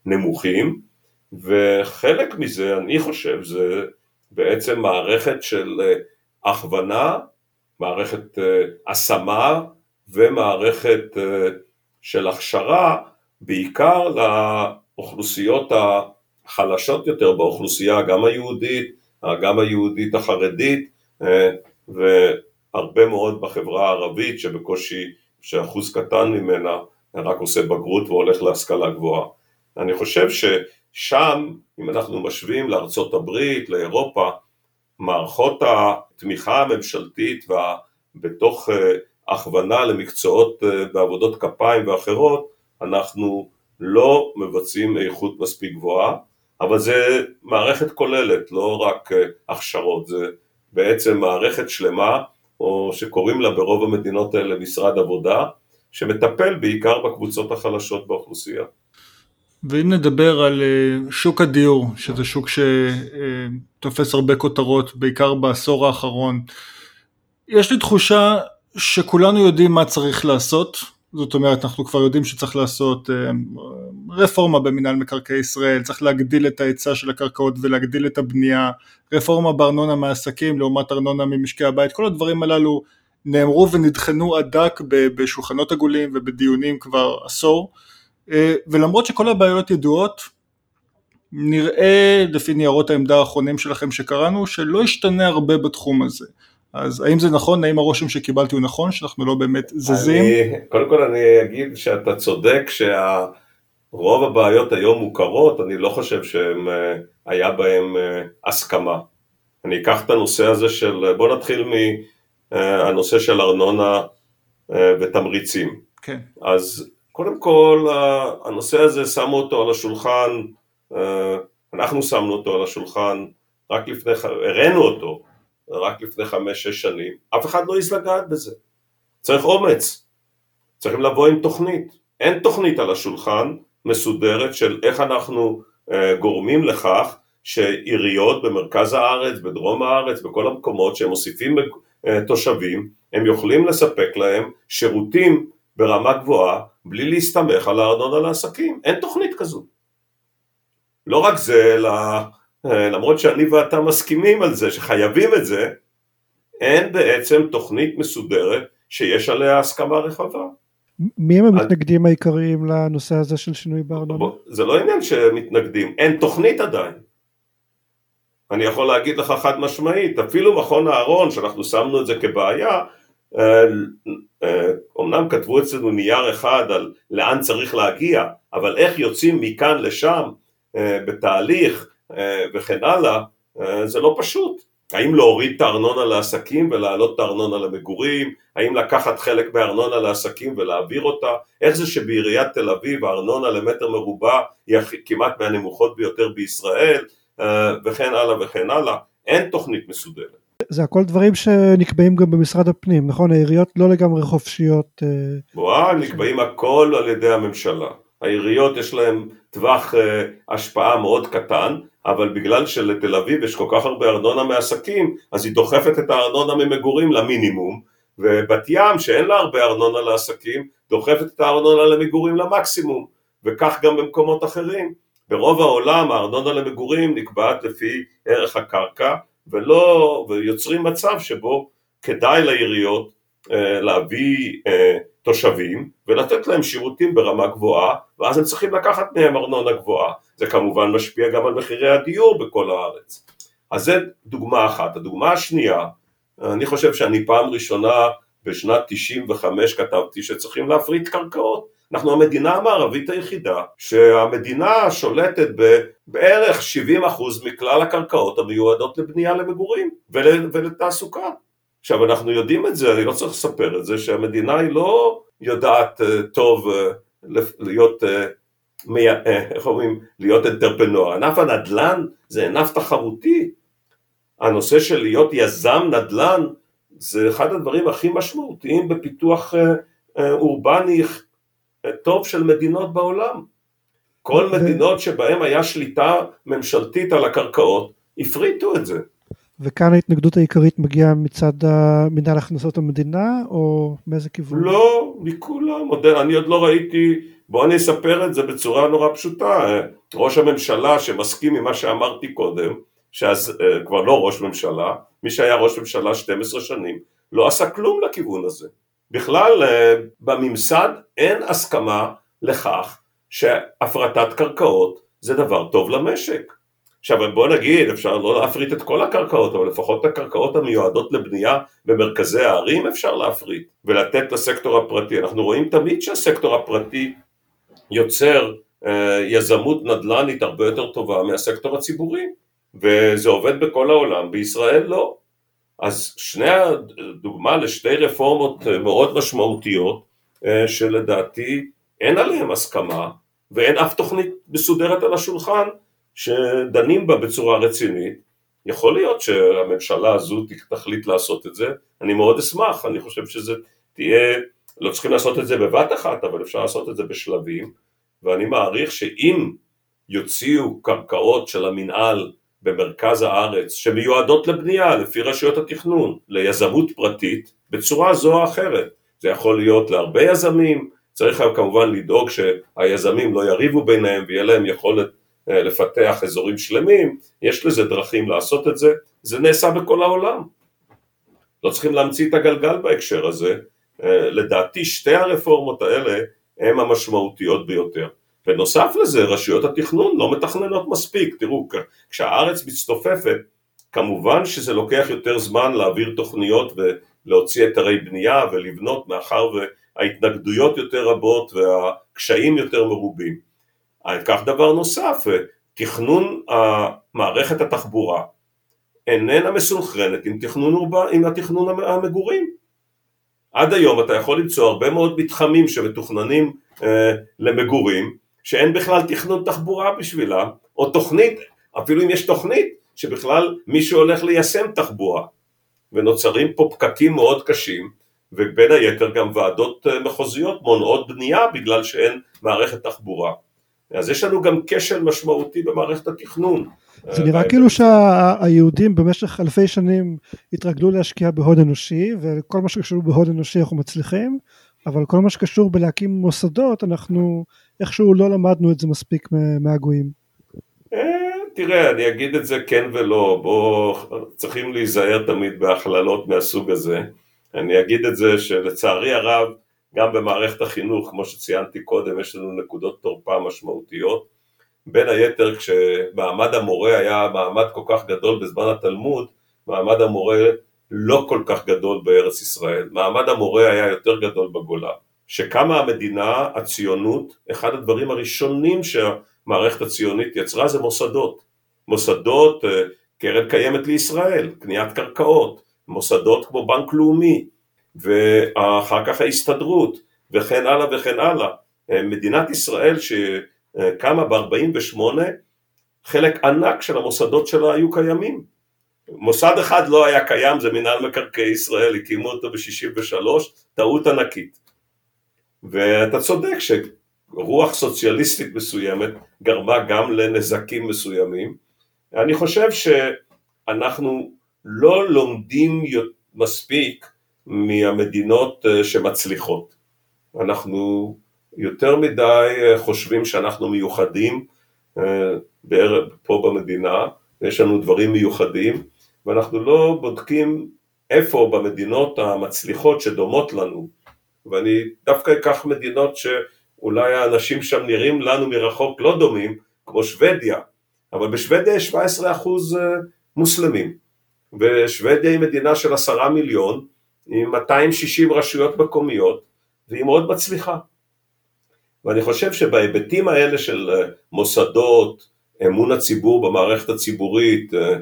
נמוכים, וחלק מזה, אני חושב, זה בעצם מערכת של הכוונה, מערכת השמה ומערכת של הכשרה, בעיקר לאוכלוסיות החלשות יותר באוכלוסייה, גם היהודית, גם היהודית החרדית, והרבה מאוד בחברה הערבית שבקושי, שאחוז קטן ממנה רק עושה בגרות והולך להשכלה גבוהה. אני חושב ששם, אם אנחנו משווים לארצות הברית, לאירופה, מערכות התמיכה הממשלתית ובתוך הכוונה למקצועות בעבודות כפיים ואחרות, אנחנו לא מבצעים איכות מספיק גבוהה, אבל זה מערכת כוללת, לא רק הכשרות, זה בעצם מערכת שלמה, או שקוראים לה ברוב המדינות האלה משרד עבודה, שמטפל בעיקר בקבוצות החלשות באוכלוסייה. ואם נדבר על אה, שוק הדיור, שזה שוק שתופס הרבה כותרות, בעיקר בעשור האחרון, יש לי תחושה שכולנו יודעים מה צריך לעשות, זאת אומרת אנחנו כבר יודעים שצריך לעשות אה, רפורמה במינהל מקרקעי ישראל, צריך להגדיל את ההיצע של הקרקעות ולהגדיל את הבנייה, רפורמה בארנונה מעסקים לעומת ארנונה ממשקי הבית, כל הדברים הללו נאמרו ונדחנו עד דק בשולחנות עגולים ובדיונים כבר עשור, אה, ולמרות שכל הבעיות ידועות, נראה לפי ניירות העמדה האחרונים שלכם שקראנו, שלא ישתנה הרבה בתחום הזה. אז האם זה נכון, האם הרושם שקיבלתי הוא נכון, שאנחנו לא באמת זזים? אני, קודם כל אני אגיד שאתה צודק שרוב הבעיות היום מוכרות, אני לא חושב שהיה בהן אה, הסכמה. אני אקח את הנושא הזה של, בוא נתחיל מהנושא אה, של ארנונה אה, ותמריצים. כן. אז קודם כל הנושא הזה שמו אותו על השולחן, אנחנו שמנו אותו על השולחן רק לפני, הראינו אותו רק לפני חמש-שש שנים, אף אחד לא העז לגעת בזה. צריך אומץ, צריכים לבוא עם תוכנית. אין תוכנית על השולחן מסודרת של איך אנחנו אה, גורמים לכך שעיריות במרכז הארץ, בדרום הארץ, בכל המקומות שהם מוסיפים אה, תושבים, הם יכולים לספק להם שירותים ברמה גבוהה בלי להסתמך על הארנונה לעסקים. אין תוכנית כזו. לא רק זה, אלא אה, למרות שאני ואתה מסכימים על זה שחייבים את זה, אין בעצם תוכנית מסודרת שיש עליה הסכמה רחבה. מי הם המתנגדים העיקריים לנושא הזה של שינוי בארנונה? זה לא עניין שמתנגדים, אין תוכנית עדיין. אני יכול להגיד לך חד משמעית, אפילו מכון אהרון, שאנחנו שמנו את זה כבעיה, אומנם אה, אה, כתבו אצלנו נייר אחד על לאן צריך להגיע, אבל איך יוצאים מכאן לשם בתהליך אה, וכן הלאה, אה, זה לא פשוט. האם להוריד את הארנונה לעסקים ולהעלות את הארנונה למגורים? האם לקחת חלק מהארנונה לעסקים ולהעביר אותה? איך זה שבעיריית תל אביב הארנונה למטר מרובע היא כמעט מהנמוכות ביותר בישראל? וכן הלאה וכן הלאה. אין תוכנית מסודרת. זה הכל דברים שנקבעים גם במשרד הפנים, נכון? העיריות לא לגמרי חופשיות. וואה, נקבעים הכל על ידי הממשלה. העיריות יש להן טווח השפעה מאוד קטן, אבל בגלל שלתל אביב יש כל כך הרבה ארנונה מעסקים, אז היא דוחפת את הארנונה ממגורים למינימום, ובת ים שאין לה הרבה ארנונה לעסקים, דוחפת את הארנונה למגורים למקסימום, וכך גם במקומות אחרים. ברוב העולם הארנונה למגורים נקבעת לפי ערך הקרקע, ולא, ויוצרים מצב שבו כדאי לעיריות אה, להביא אה, תושבים ולתת להם שירותים ברמה גבוהה ואז הם צריכים לקחת מהם ארנונה גבוהה זה כמובן משפיע גם על מחירי הדיור בכל הארץ אז זה דוגמה אחת. הדוגמה השנייה, אני חושב שאני פעם ראשונה בשנת 95 כתבתי שצריכים להפריט קרקעות. אנחנו המדינה המערבית היחידה שהמדינה שולטת בערך 70% מכלל הקרקעות המיועדות לבנייה למגורים ול, ולתעסוקה. עכשיו אנחנו יודעים את זה, אני לא צריך לספר את זה, שהמדינה היא לא יודעת uh, טוב uh, להיות, uh, איך אומרים, להיות אנטרפנוע. ענף הנדל"ן זה ענף תחרותי. הנושא של להיות יזם נדל"ן זה אחד הדברים הכי משמעותיים בפיתוח אורבני טוב של מדינות בעולם. כל מדינות שבהן היה שליטה ממשלתית על הקרקעות הפריטו את זה. וכאן ההתנגדות העיקרית מגיעה מצד מנהל הכנסות המדינה, או מאיזה כיוון? לא, מכולם, אני עוד לא ראיתי, בוא אני אספר את זה בצורה נורא פשוטה, ראש הממשלה שמסכים עם מה שאמרתי קודם, שאז אה, כבר לא ראש ממשלה, מי שהיה ראש ממשלה 12 שנים, לא עשה כלום לכיוון הזה. בכלל, אה, בממסד אין הסכמה לכך שהפרטת קרקעות זה דבר טוב למשק. עכשיו בוא נגיד, אפשר לא להפריט את כל הקרקעות, אבל לפחות את הקרקעות המיועדות לבנייה במרכזי הערים אפשר להפריט ולתת לסקטור הפרטי. אנחנו רואים תמיד שהסקטור הפרטי יוצר אה, יזמות נדל"נית הרבה יותר טובה מהסקטור הציבורי. וזה עובד בכל העולם, בישראל לא. אז שני, דוגמה לשתי רפורמות מאוד משמעותיות שלדעתי אין עליהן הסכמה ואין אף תוכנית מסודרת על השולחן שדנים בה בצורה רצינית. יכול להיות שהממשלה הזו תחליט לעשות את זה, אני מאוד אשמח, אני חושב שזה תהיה, לא צריכים לעשות את זה בבת אחת, אבל אפשר לעשות את זה בשלבים, ואני מעריך שאם יוציאו קרקעות של המינהל במרכז הארץ שמיועדות לבנייה לפי רשויות התכנון ליזמות פרטית בצורה זו או אחרת, זה יכול להיות להרבה יזמים, צריך כמובן לדאוג שהיזמים לא יריבו ביניהם ויהיה להם יכולת אה, לפתח אזורים שלמים, יש לזה דרכים לעשות את זה, זה נעשה בכל העולם. לא צריכים להמציא את הגלגל בהקשר הזה, אה, לדעתי שתי הרפורמות האלה הן המשמעותיות ביותר. בנוסף לזה רשויות התכנון לא מתכננות מספיק, תראו כשהארץ מצטופפת כמובן שזה לוקח יותר זמן להעביר תוכניות ולהוציא היתרי בנייה ולבנות מאחר וההתנגדויות יותר רבות והקשיים יותר מרובים. כך דבר נוסף, תכנון מערכת התחבורה איננה מסונכרנת עם תכנון, אורבן, עם התכנון המגורים. עד היום אתה יכול למצוא הרבה מאוד מתחמים שמתוכננים אה, למגורים שאין בכלל תכנון תחבורה בשבילם, או תוכנית, אפילו אם יש תוכנית, שבכלל מישהו הולך ליישם תחבורה. ונוצרים פה פקקים מאוד קשים, ובין היתר גם ועדות אה, מחוזיות מונעות בנייה בגלל שאין מערכת תחבורה. אז יש לנו גם כשל משמעותי במערכת התכנון. זה נראה אה, כאילו שהיהודים במשך אלפי שנים התרגלו להשקיע בהון אנושי וכל מה שקשור בהון אנושי אנחנו מצליחים אבל כל מה שקשור בלהקים מוסדות אנחנו איכשהו לא למדנו את זה מספיק מהגויים. אה, תראה אני אגיד את זה כן ולא בוא צריכים להיזהר תמיד בהכללות מהסוג הזה אני אגיד את זה שלצערי הרב גם במערכת החינוך, כמו שציינתי קודם, יש לנו נקודות תורפה משמעותיות. בין היתר כשמעמד המורה היה מעמד כל כך גדול בזמן התלמוד, מעמד המורה לא כל כך גדול בארץ ישראל, מעמד המורה היה יותר גדול בגולה. שקמה המדינה, הציונות, אחד הדברים הראשונים שהמערכת הציונית יצרה זה מוסדות. מוסדות, אה, קרן קיימת לישראל, קניית קרקעות, מוסדות כמו בנק לאומי, ואחר כך ההסתדרות וכן הלאה וכן הלאה. מדינת ישראל שקמה ב-48 חלק ענק של המוסדות שלה היו קיימים. מוסד אחד לא היה קיים זה מנהל מקרקעי ישראל, הקימו אותו ב-63, טעות ענקית. ואתה צודק שרוח סוציאליסטית מסוימת גרמה גם לנזקים מסוימים. אני חושב שאנחנו לא לומדים מספיק מהמדינות אה, שמצליחות. אנחנו יותר מדי אה, חושבים שאנחנו מיוחדים אה, פה במדינה, יש לנו דברים מיוחדים, ואנחנו לא בודקים איפה במדינות המצליחות שדומות לנו, ואני דווקא אקח מדינות שאולי האנשים שם נראים לנו מרחוק לא דומים, כמו שוודיה, אבל בשוודיה יש 17% מוסלמים, ושוודיה היא מדינה של עשרה מיליון, עם 260 רשויות מקומיות והיא מאוד מצליחה. ואני חושב שבהיבטים האלה של אה, מוסדות, אמון הציבור במערכת הציבורית אה,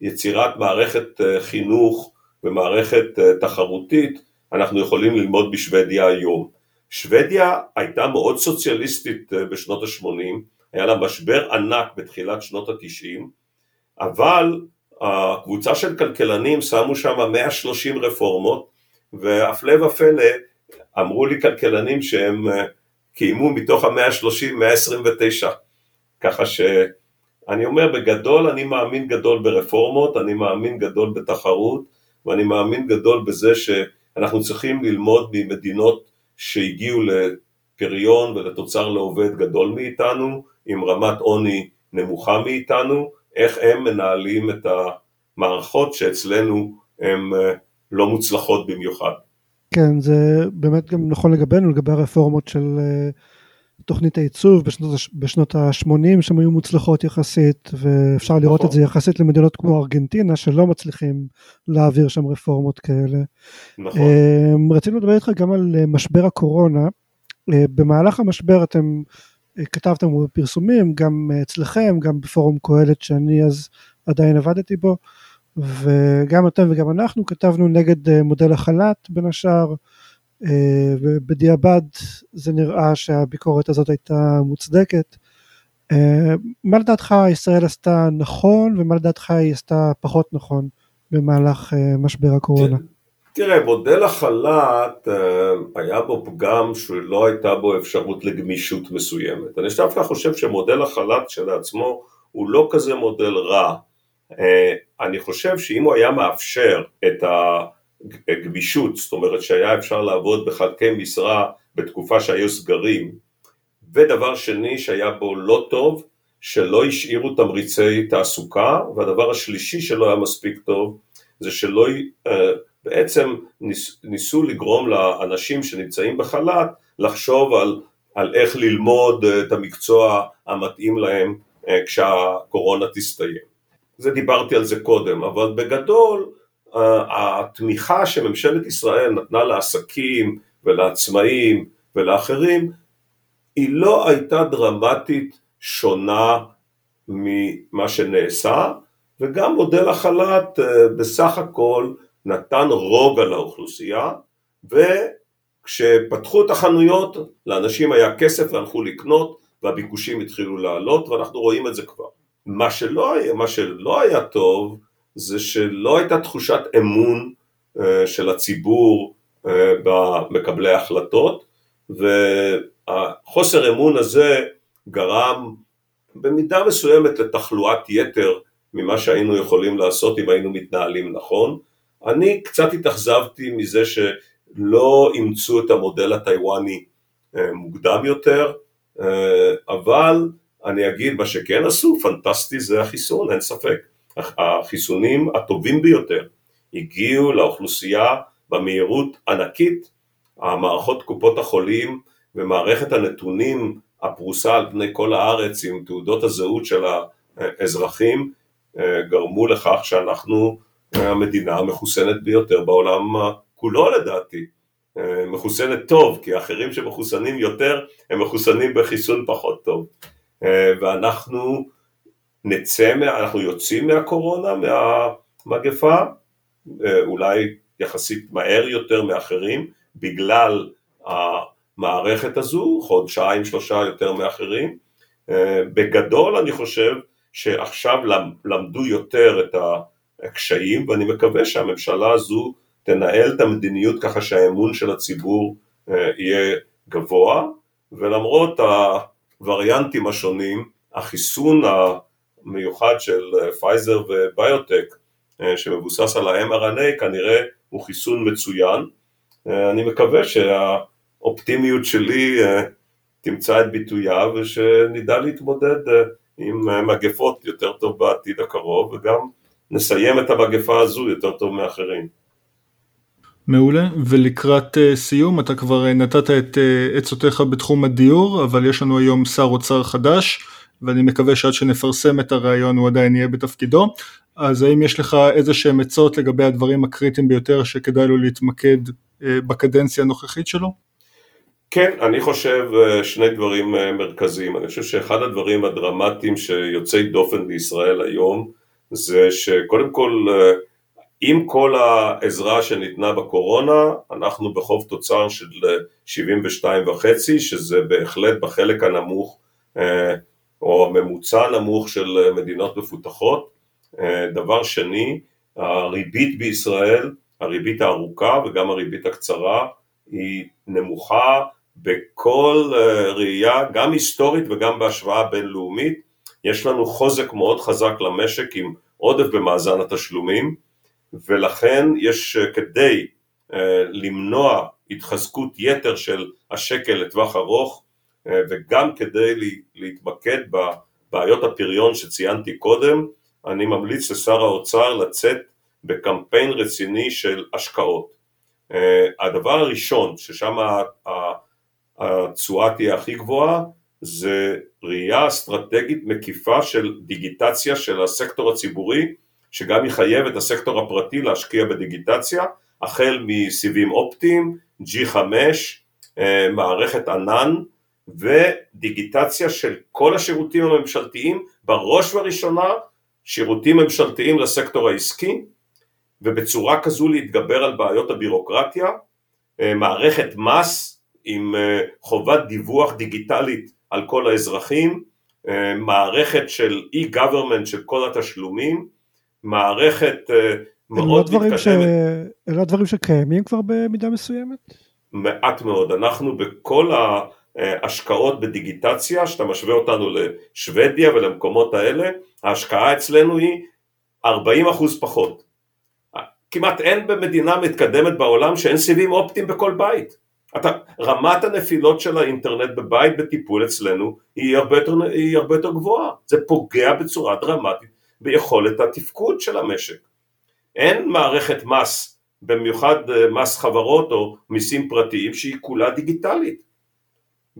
ויצירת מערכת אה, חינוך ומערכת תחרותית, אנחנו יכולים ללמוד בשוודיה היום. שוודיה הייתה מאוד סוציאליסטית בשנות ה-80, היה לה משבר ענק בתחילת שנות ה-90, אבל הקבוצה של כלכלנים שמו שם 130 רפורמות והפלא ופלא אמרו לי כלכלנים שהם אה, קיימו מתוך ה-130 129 ככה שאני אומר בגדול אני מאמין גדול ברפורמות, אני מאמין גדול בתחרות ואני מאמין גדול בזה שאנחנו צריכים ללמוד ממדינות שהגיעו לפריון ולתוצר לעובד גדול מאיתנו עם רמת עוני נמוכה מאיתנו איך הם מנהלים את המערכות שאצלנו הן אה, לא מוצלחות במיוחד. כן, זה באמת גם נכון לגבינו, לגבי הרפורמות של אה, תוכנית העיצוב בשנות, בשנות ה-80 שהן היו מוצלחות יחסית, ואפשר לראות נכון. את זה יחסית למדינות כמו ארגנטינה שלא מצליחים להעביר שם רפורמות כאלה. נכון. אה, רצינו לדבר איתך גם על משבר הקורונה. במהלך המשבר אתם כתבתם בפרסומים, גם אצלכם, גם בפורום קהלת שאני אז עדיין עבדתי בו, וגם אתם וגם אנחנו כתבנו נגד מודל החל"ת בין השאר, ובדיעבד זה נראה שהביקורת הזאת הייתה מוצדקת. מה לדעתך ישראל עשתה נכון ומה לדעתך היא עשתה פחות נכון במהלך משבר הקורונה? תראה, מודל החל"ת היה בו פגם שלא הייתה בו אפשרות לגמישות מסוימת. אני דווקא חושב שמודל החל"ת כשלעצמו הוא לא כזה מודל רע. אני חושב שאם הוא היה מאפשר את הגמישות, זאת אומרת שהיה אפשר לעבוד בחלקי משרה בתקופה שהיו סגרים, ודבר שני שהיה בו לא טוב, שלא השאירו תמריצי תעסוקה, והדבר השלישי שלא היה מספיק טוב, זה שלא בעצם ניס, ניסו לגרום לאנשים שנמצאים בחל"ת לחשוב על, על איך ללמוד את המקצוע המתאים להם אה, כשהקורונה תסתיים. זה דיברתי על זה קודם, אבל בגדול התמיכה שממשלת ישראל נתנה לעסקים ולעצמאים ולאחרים היא לא הייתה דרמטית שונה ממה שנעשה וגם מודל החל"ת אה, בסך הכל נתן רוגע לאוכלוסייה וכשפתחו את החנויות לאנשים היה כסף והלכו לקנות והביקושים התחילו לעלות ואנחנו רואים את זה כבר. מה שלא היה, מה שלא היה טוב זה שלא הייתה תחושת אמון uh, של הציבור uh, במקבלי ההחלטות והחוסר אמון הזה גרם במידה מסוימת לתחלואת יתר ממה שהיינו יכולים לעשות אם היינו מתנהלים נכון אני קצת התאכזבתי מזה שלא אימצו את המודל הטיוואני אה, מוקדם יותר, אה, אבל אני אגיד מה שכן עשו, פנטסטי זה החיסון, אין ספק. החיסונים הטובים ביותר הגיעו לאוכלוסייה במהירות ענקית, המערכות קופות החולים ומערכת הנתונים הפרוסה על פני כל הארץ עם תעודות הזהות של האזרחים אה, גרמו לכך שאנחנו המדינה המחוסנת ביותר בעולם כולו לדעתי, מחוסנת טוב, כי האחרים שמחוסנים יותר הם מחוסנים בחיסון פחות טוב, ואנחנו נצא, אנחנו יוצאים מהקורונה, מהמגפה, אולי יחסית מהר יותר מאחרים, בגלל המערכת הזו, חודשיים שלושה יותר מאחרים, בגדול אני חושב שעכשיו למדו יותר את ה... קשיים ואני מקווה שהממשלה הזו תנהל את המדיניות ככה שהאמון של הציבור אה, יהיה גבוה ולמרות הווריאנטים השונים החיסון המיוחד של פייזר וביוטק אה, שמבוסס על ה-mRNA כנראה הוא חיסון מצוין. אה, אני מקווה שהאופטימיות שלי תמצא את ביטויה ושנדע להתמודד עם מגפות יותר טוב בעתיד הקרוב וגם נסיים את המגפה הזו יותר טוב מאחרים. מעולה, ולקראת סיום אתה כבר נתת את עצותיך בתחום הדיור, אבל יש לנו היום שר אוצר חדש, ואני מקווה שעד שנפרסם את הרעיון הוא עדיין יהיה בתפקידו, אז האם יש לך איזה שהם עצות לגבי הדברים הקריטיים ביותר שכדאי לו להתמקד uh, בקדנציה הנוכחית שלו? כן, אני חושב שני דברים מרכזיים, אני חושב שאחד הדברים הדרמטיים שיוצאי דופן בישראל היום זה שקודם כל עם כל העזרה שניתנה בקורונה אנחנו בחוב תוצר של 72 וחצי שזה בהחלט בחלק הנמוך או הממוצע הנמוך של מדינות מפותחות. דבר שני, הריבית בישראל, הריבית הארוכה וגם הריבית הקצרה היא נמוכה בכל ראייה, גם היסטורית וגם בהשוואה בינלאומית יש לנו חוזק מאוד חזק למשק עם עודף במאזן התשלומים ולכן יש אה, כדי אה, למנוע התחזקות יתר של השקל לטווח ארוך אה, וגם כדי להתמקד בבעיות הפריון שציינתי קודם אני ממליץ לשר האוצר לצאת בקמפיין רציני של השקעות. הדבר הראשון ששם התשואה תהיה הכי גבוהה זה ראייה אסטרטגית מקיפה של דיגיטציה של הסקטור הציבורי שגם יחייב את הסקטור הפרטי להשקיע בדיגיטציה החל מסיבים אופטיים, G5, אה, מערכת ענן ודיגיטציה של כל השירותים הממשלתיים, בראש ובראשונה שירותים ממשלתיים לסקטור העסקי, ובצורה כזו להתגבר על בעיות הבירוקרטיה, אה, מערכת מס עם אה, חובת דיווח דיגיטלית על כל האזרחים, אה, מערכת של אי-גוברמנט של כל התשלומים, מערכת מאוד לא מתקדמת. ש... אלה הדברים שקיימים כבר במידה מסוימת? מעט מאוד, אנחנו בכל ההשקעות בדיגיטציה, שאתה משווה אותנו לשוודיה ולמקומות האלה, ההשקעה אצלנו היא 40% פחות. כמעט אין במדינה מתקדמת בעולם שאין סיבים אופטיים בכל בית. אתה, רמת הנפילות של האינטרנט בבית בטיפול אצלנו היא הרבה, יותר, היא הרבה יותר גבוהה, זה פוגע בצורה דרמטית ביכולת התפקוד של המשק. אין מערכת מס, במיוחד אה, מס חברות או מיסים פרטיים שהיא כולה דיגיטלית.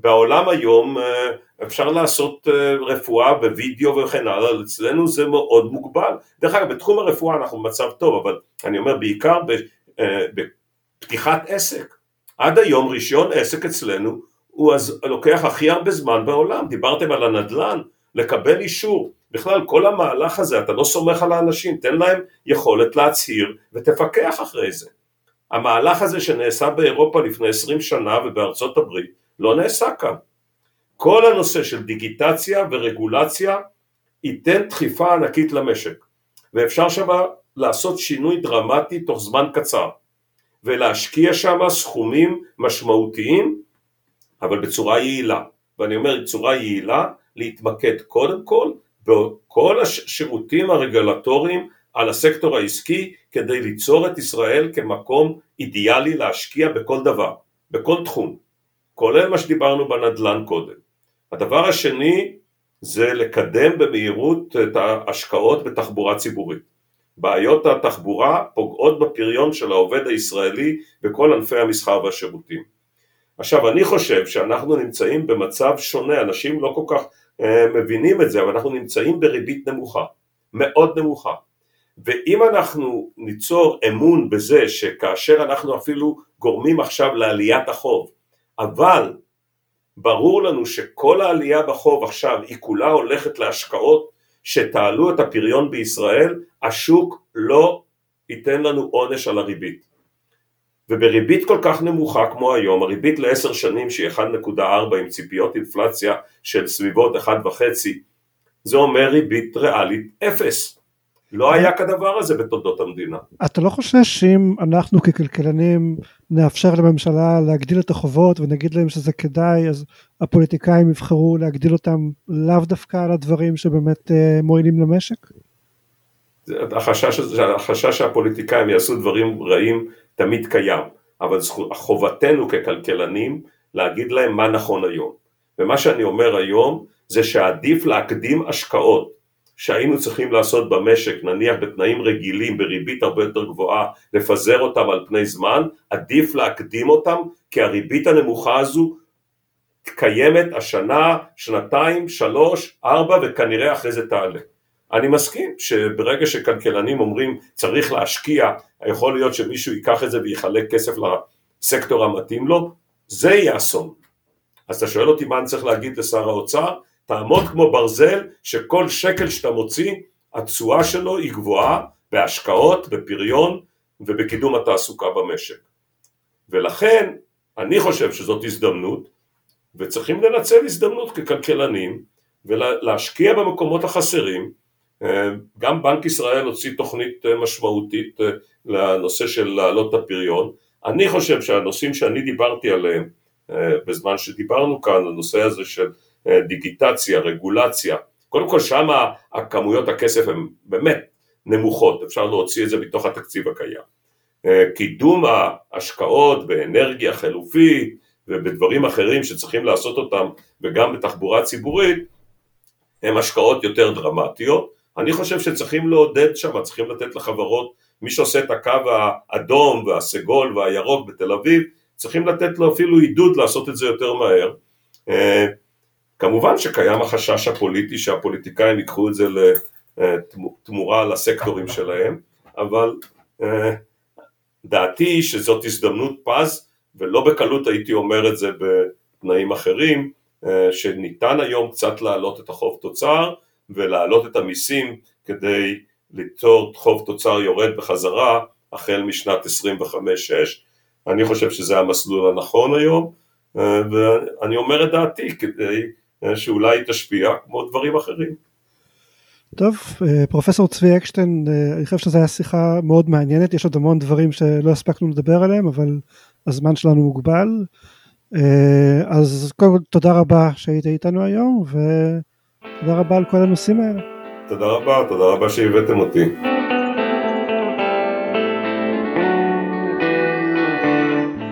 בעולם היום אה, אפשר לעשות אה, רפואה בווידאו וכן הלאה, אצלנו זה מאוד מוגבל. דרך אגב, בתחום הרפואה אנחנו במצב טוב, אבל אני אומר בעיקר בפתיחת עסק. עד היום רישיון עסק אצלנו הוא אז לוקח הכי הרבה זמן בעולם, דיברתם על הנדל"ן, לקבל אישור, בכלל כל המהלך הזה אתה לא סומך על האנשים, תן להם יכולת להצהיר ותפקח אחרי זה. המהלך הזה שנעשה באירופה לפני עשרים שנה ובארצות הברית לא נעשה כאן. כל הנושא של דיגיטציה ורגולציה ייתן דחיפה ענקית למשק ואפשר שם לעשות שינוי דרמטי תוך זמן קצר ולהשקיע שם סכומים משמעותיים אבל בצורה יעילה ואני אומר בצורה יעילה להתמקד קודם כל בכל השירותים הרגולטוריים על הסקטור העסקי כדי ליצור את ישראל כמקום אידיאלי להשקיע בכל דבר, בכל תחום, כולל מה שדיברנו בנדל"ן קודם. הדבר השני זה לקדם במהירות את ההשקעות בתחבורה ציבורית. בעיות התחבורה פוגעות בפריון של העובד הישראלי בכל ענפי המסחר והשירותים. עכשיו אני חושב שאנחנו נמצאים במצב שונה, אנשים לא כל כך אה, מבינים את זה, אבל אנחנו נמצאים בריבית נמוכה, מאוד נמוכה. ואם אנחנו ניצור אמון בזה שכאשר אנחנו אפילו גורמים עכשיו לעליית החוב, אבל ברור לנו שכל העלייה בחוב עכשיו היא כולה הולכת להשקעות שתעלו את הפריון בישראל, השוק לא ייתן לנו עונש על הריבית. ובריבית כל כך נמוכה כמו היום, הריבית לעשר שנים שהיא 1.4 עם ציפיות אינפלציה של סביבות 1.5, זה אומר ריבית ריאלית אפס. לא היה כדבר הזה בתולדות המדינה. אתה לא חושש שאם אנחנו ככלכלנים נאפשר לממשלה להגדיל את החובות ונגיד להם שזה כדאי, אז הפוליטיקאים יבחרו להגדיל אותם לאו דווקא על הדברים שבאמת אה, מועילים למשק? החשש, החשש שהפוליטיקאים יעשו דברים רעים תמיד קיים, אבל חובתנו ככלכלנים להגיד להם מה נכון היום. ומה שאני אומר היום זה שעדיף להקדים השקעות שהיינו צריכים לעשות במשק, נניח בתנאים רגילים, בריבית הרבה יותר גבוהה, לפזר אותם על פני זמן, עדיף להקדים אותם, כי הריבית הנמוכה הזו קיימת השנה, שנתיים, שלוש, ארבע, וכנראה אחרי זה תעלה. אני מסכים שברגע שכלכלנים אומרים צריך להשקיע, יכול להיות שמישהו ייקח את זה ויחלק כסף לסקטור המתאים לו, זה יהיה אסון. אז אתה שואל אותי מה אני צריך להגיד לשר האוצר? תעמוד כמו ברזל שכל שקל שאתה מוציא התשואה שלו היא גבוהה בהשקעות, בפריון ובקידום התעסוקה במשק. ולכן אני חושב שזאת הזדמנות וצריכים לנצל הזדמנות ככלכלנים ולהשקיע במקומות החסרים. גם בנק ישראל הוציא תוכנית משמעותית לנושא של להעלות את הפריון. אני חושב שהנושאים שאני דיברתי עליהם בזמן שדיברנו כאן, הנושא הזה של דיגיטציה, רגולציה, קודם כל שם הכמויות הכסף הן באמת נמוכות, אפשר להוציא את זה מתוך התקציב הקיים. אה, קידום ההשקעות באנרגיה חלופית ובדברים אחרים שצריכים לעשות אותם וגם בתחבורה ציבורית הן השקעות יותר דרמטיות. אני חושב שצריכים לעודד שם, צריכים לתת לחברות, מי שעושה את הקו האדום והסגול והירוק בתל אביב, צריכים לתת לו אפילו עידוד לעשות את זה יותר מהר. אה, כמובן שקיים החשש הפוליטי שהפוליטיקאים ייקחו את זה לתמורה לסקטורים שלהם, אבל אה, דעתי שזאת הזדמנות פז ולא בקלות הייתי אומר את זה בתנאים אחרים, אה, שניתן היום קצת להעלות את החוב תוצר ולהעלות את המיסים כדי ליצור חוב תוצר יורד בחזרה החל משנת 25-6. אני חושב שזה המסלול הנכון היום, אה, ואני אומר את דעתי כדי אה, שאולי תשפיע כמו דברים אחרים. טוב, פרופסור צבי אקשטיין, אני חושב שזו הייתה שיחה מאוד מעניינת, יש עוד המון דברים שלא הספקנו לדבר עליהם, אבל הזמן שלנו מוגבל. אה, אז קודם כל תודה רבה שהיית איתנו היום ותודה רבה על כל הנושאים האלה. תודה רבה, תודה רבה שהבאתם אותי.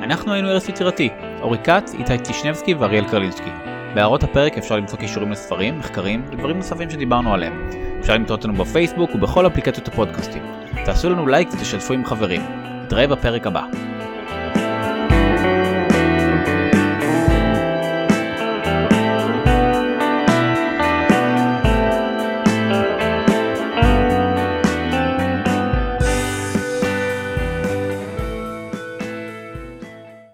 אנחנו היינו ארץ יצירתי, אורי כץ, איתי טישנבסקי ואריאל קרלינסקי. בהערות הפרק אפשר למצוא קישורים לספרים, מחקרים ודברים נוספים שדיברנו עליהם. אפשר למצוא אותנו בפייסבוק ובכל אפליקציות הפודקאסטים. תעשו לנו לייק ותשתפו עם חברים. נתראה בפרק הבא.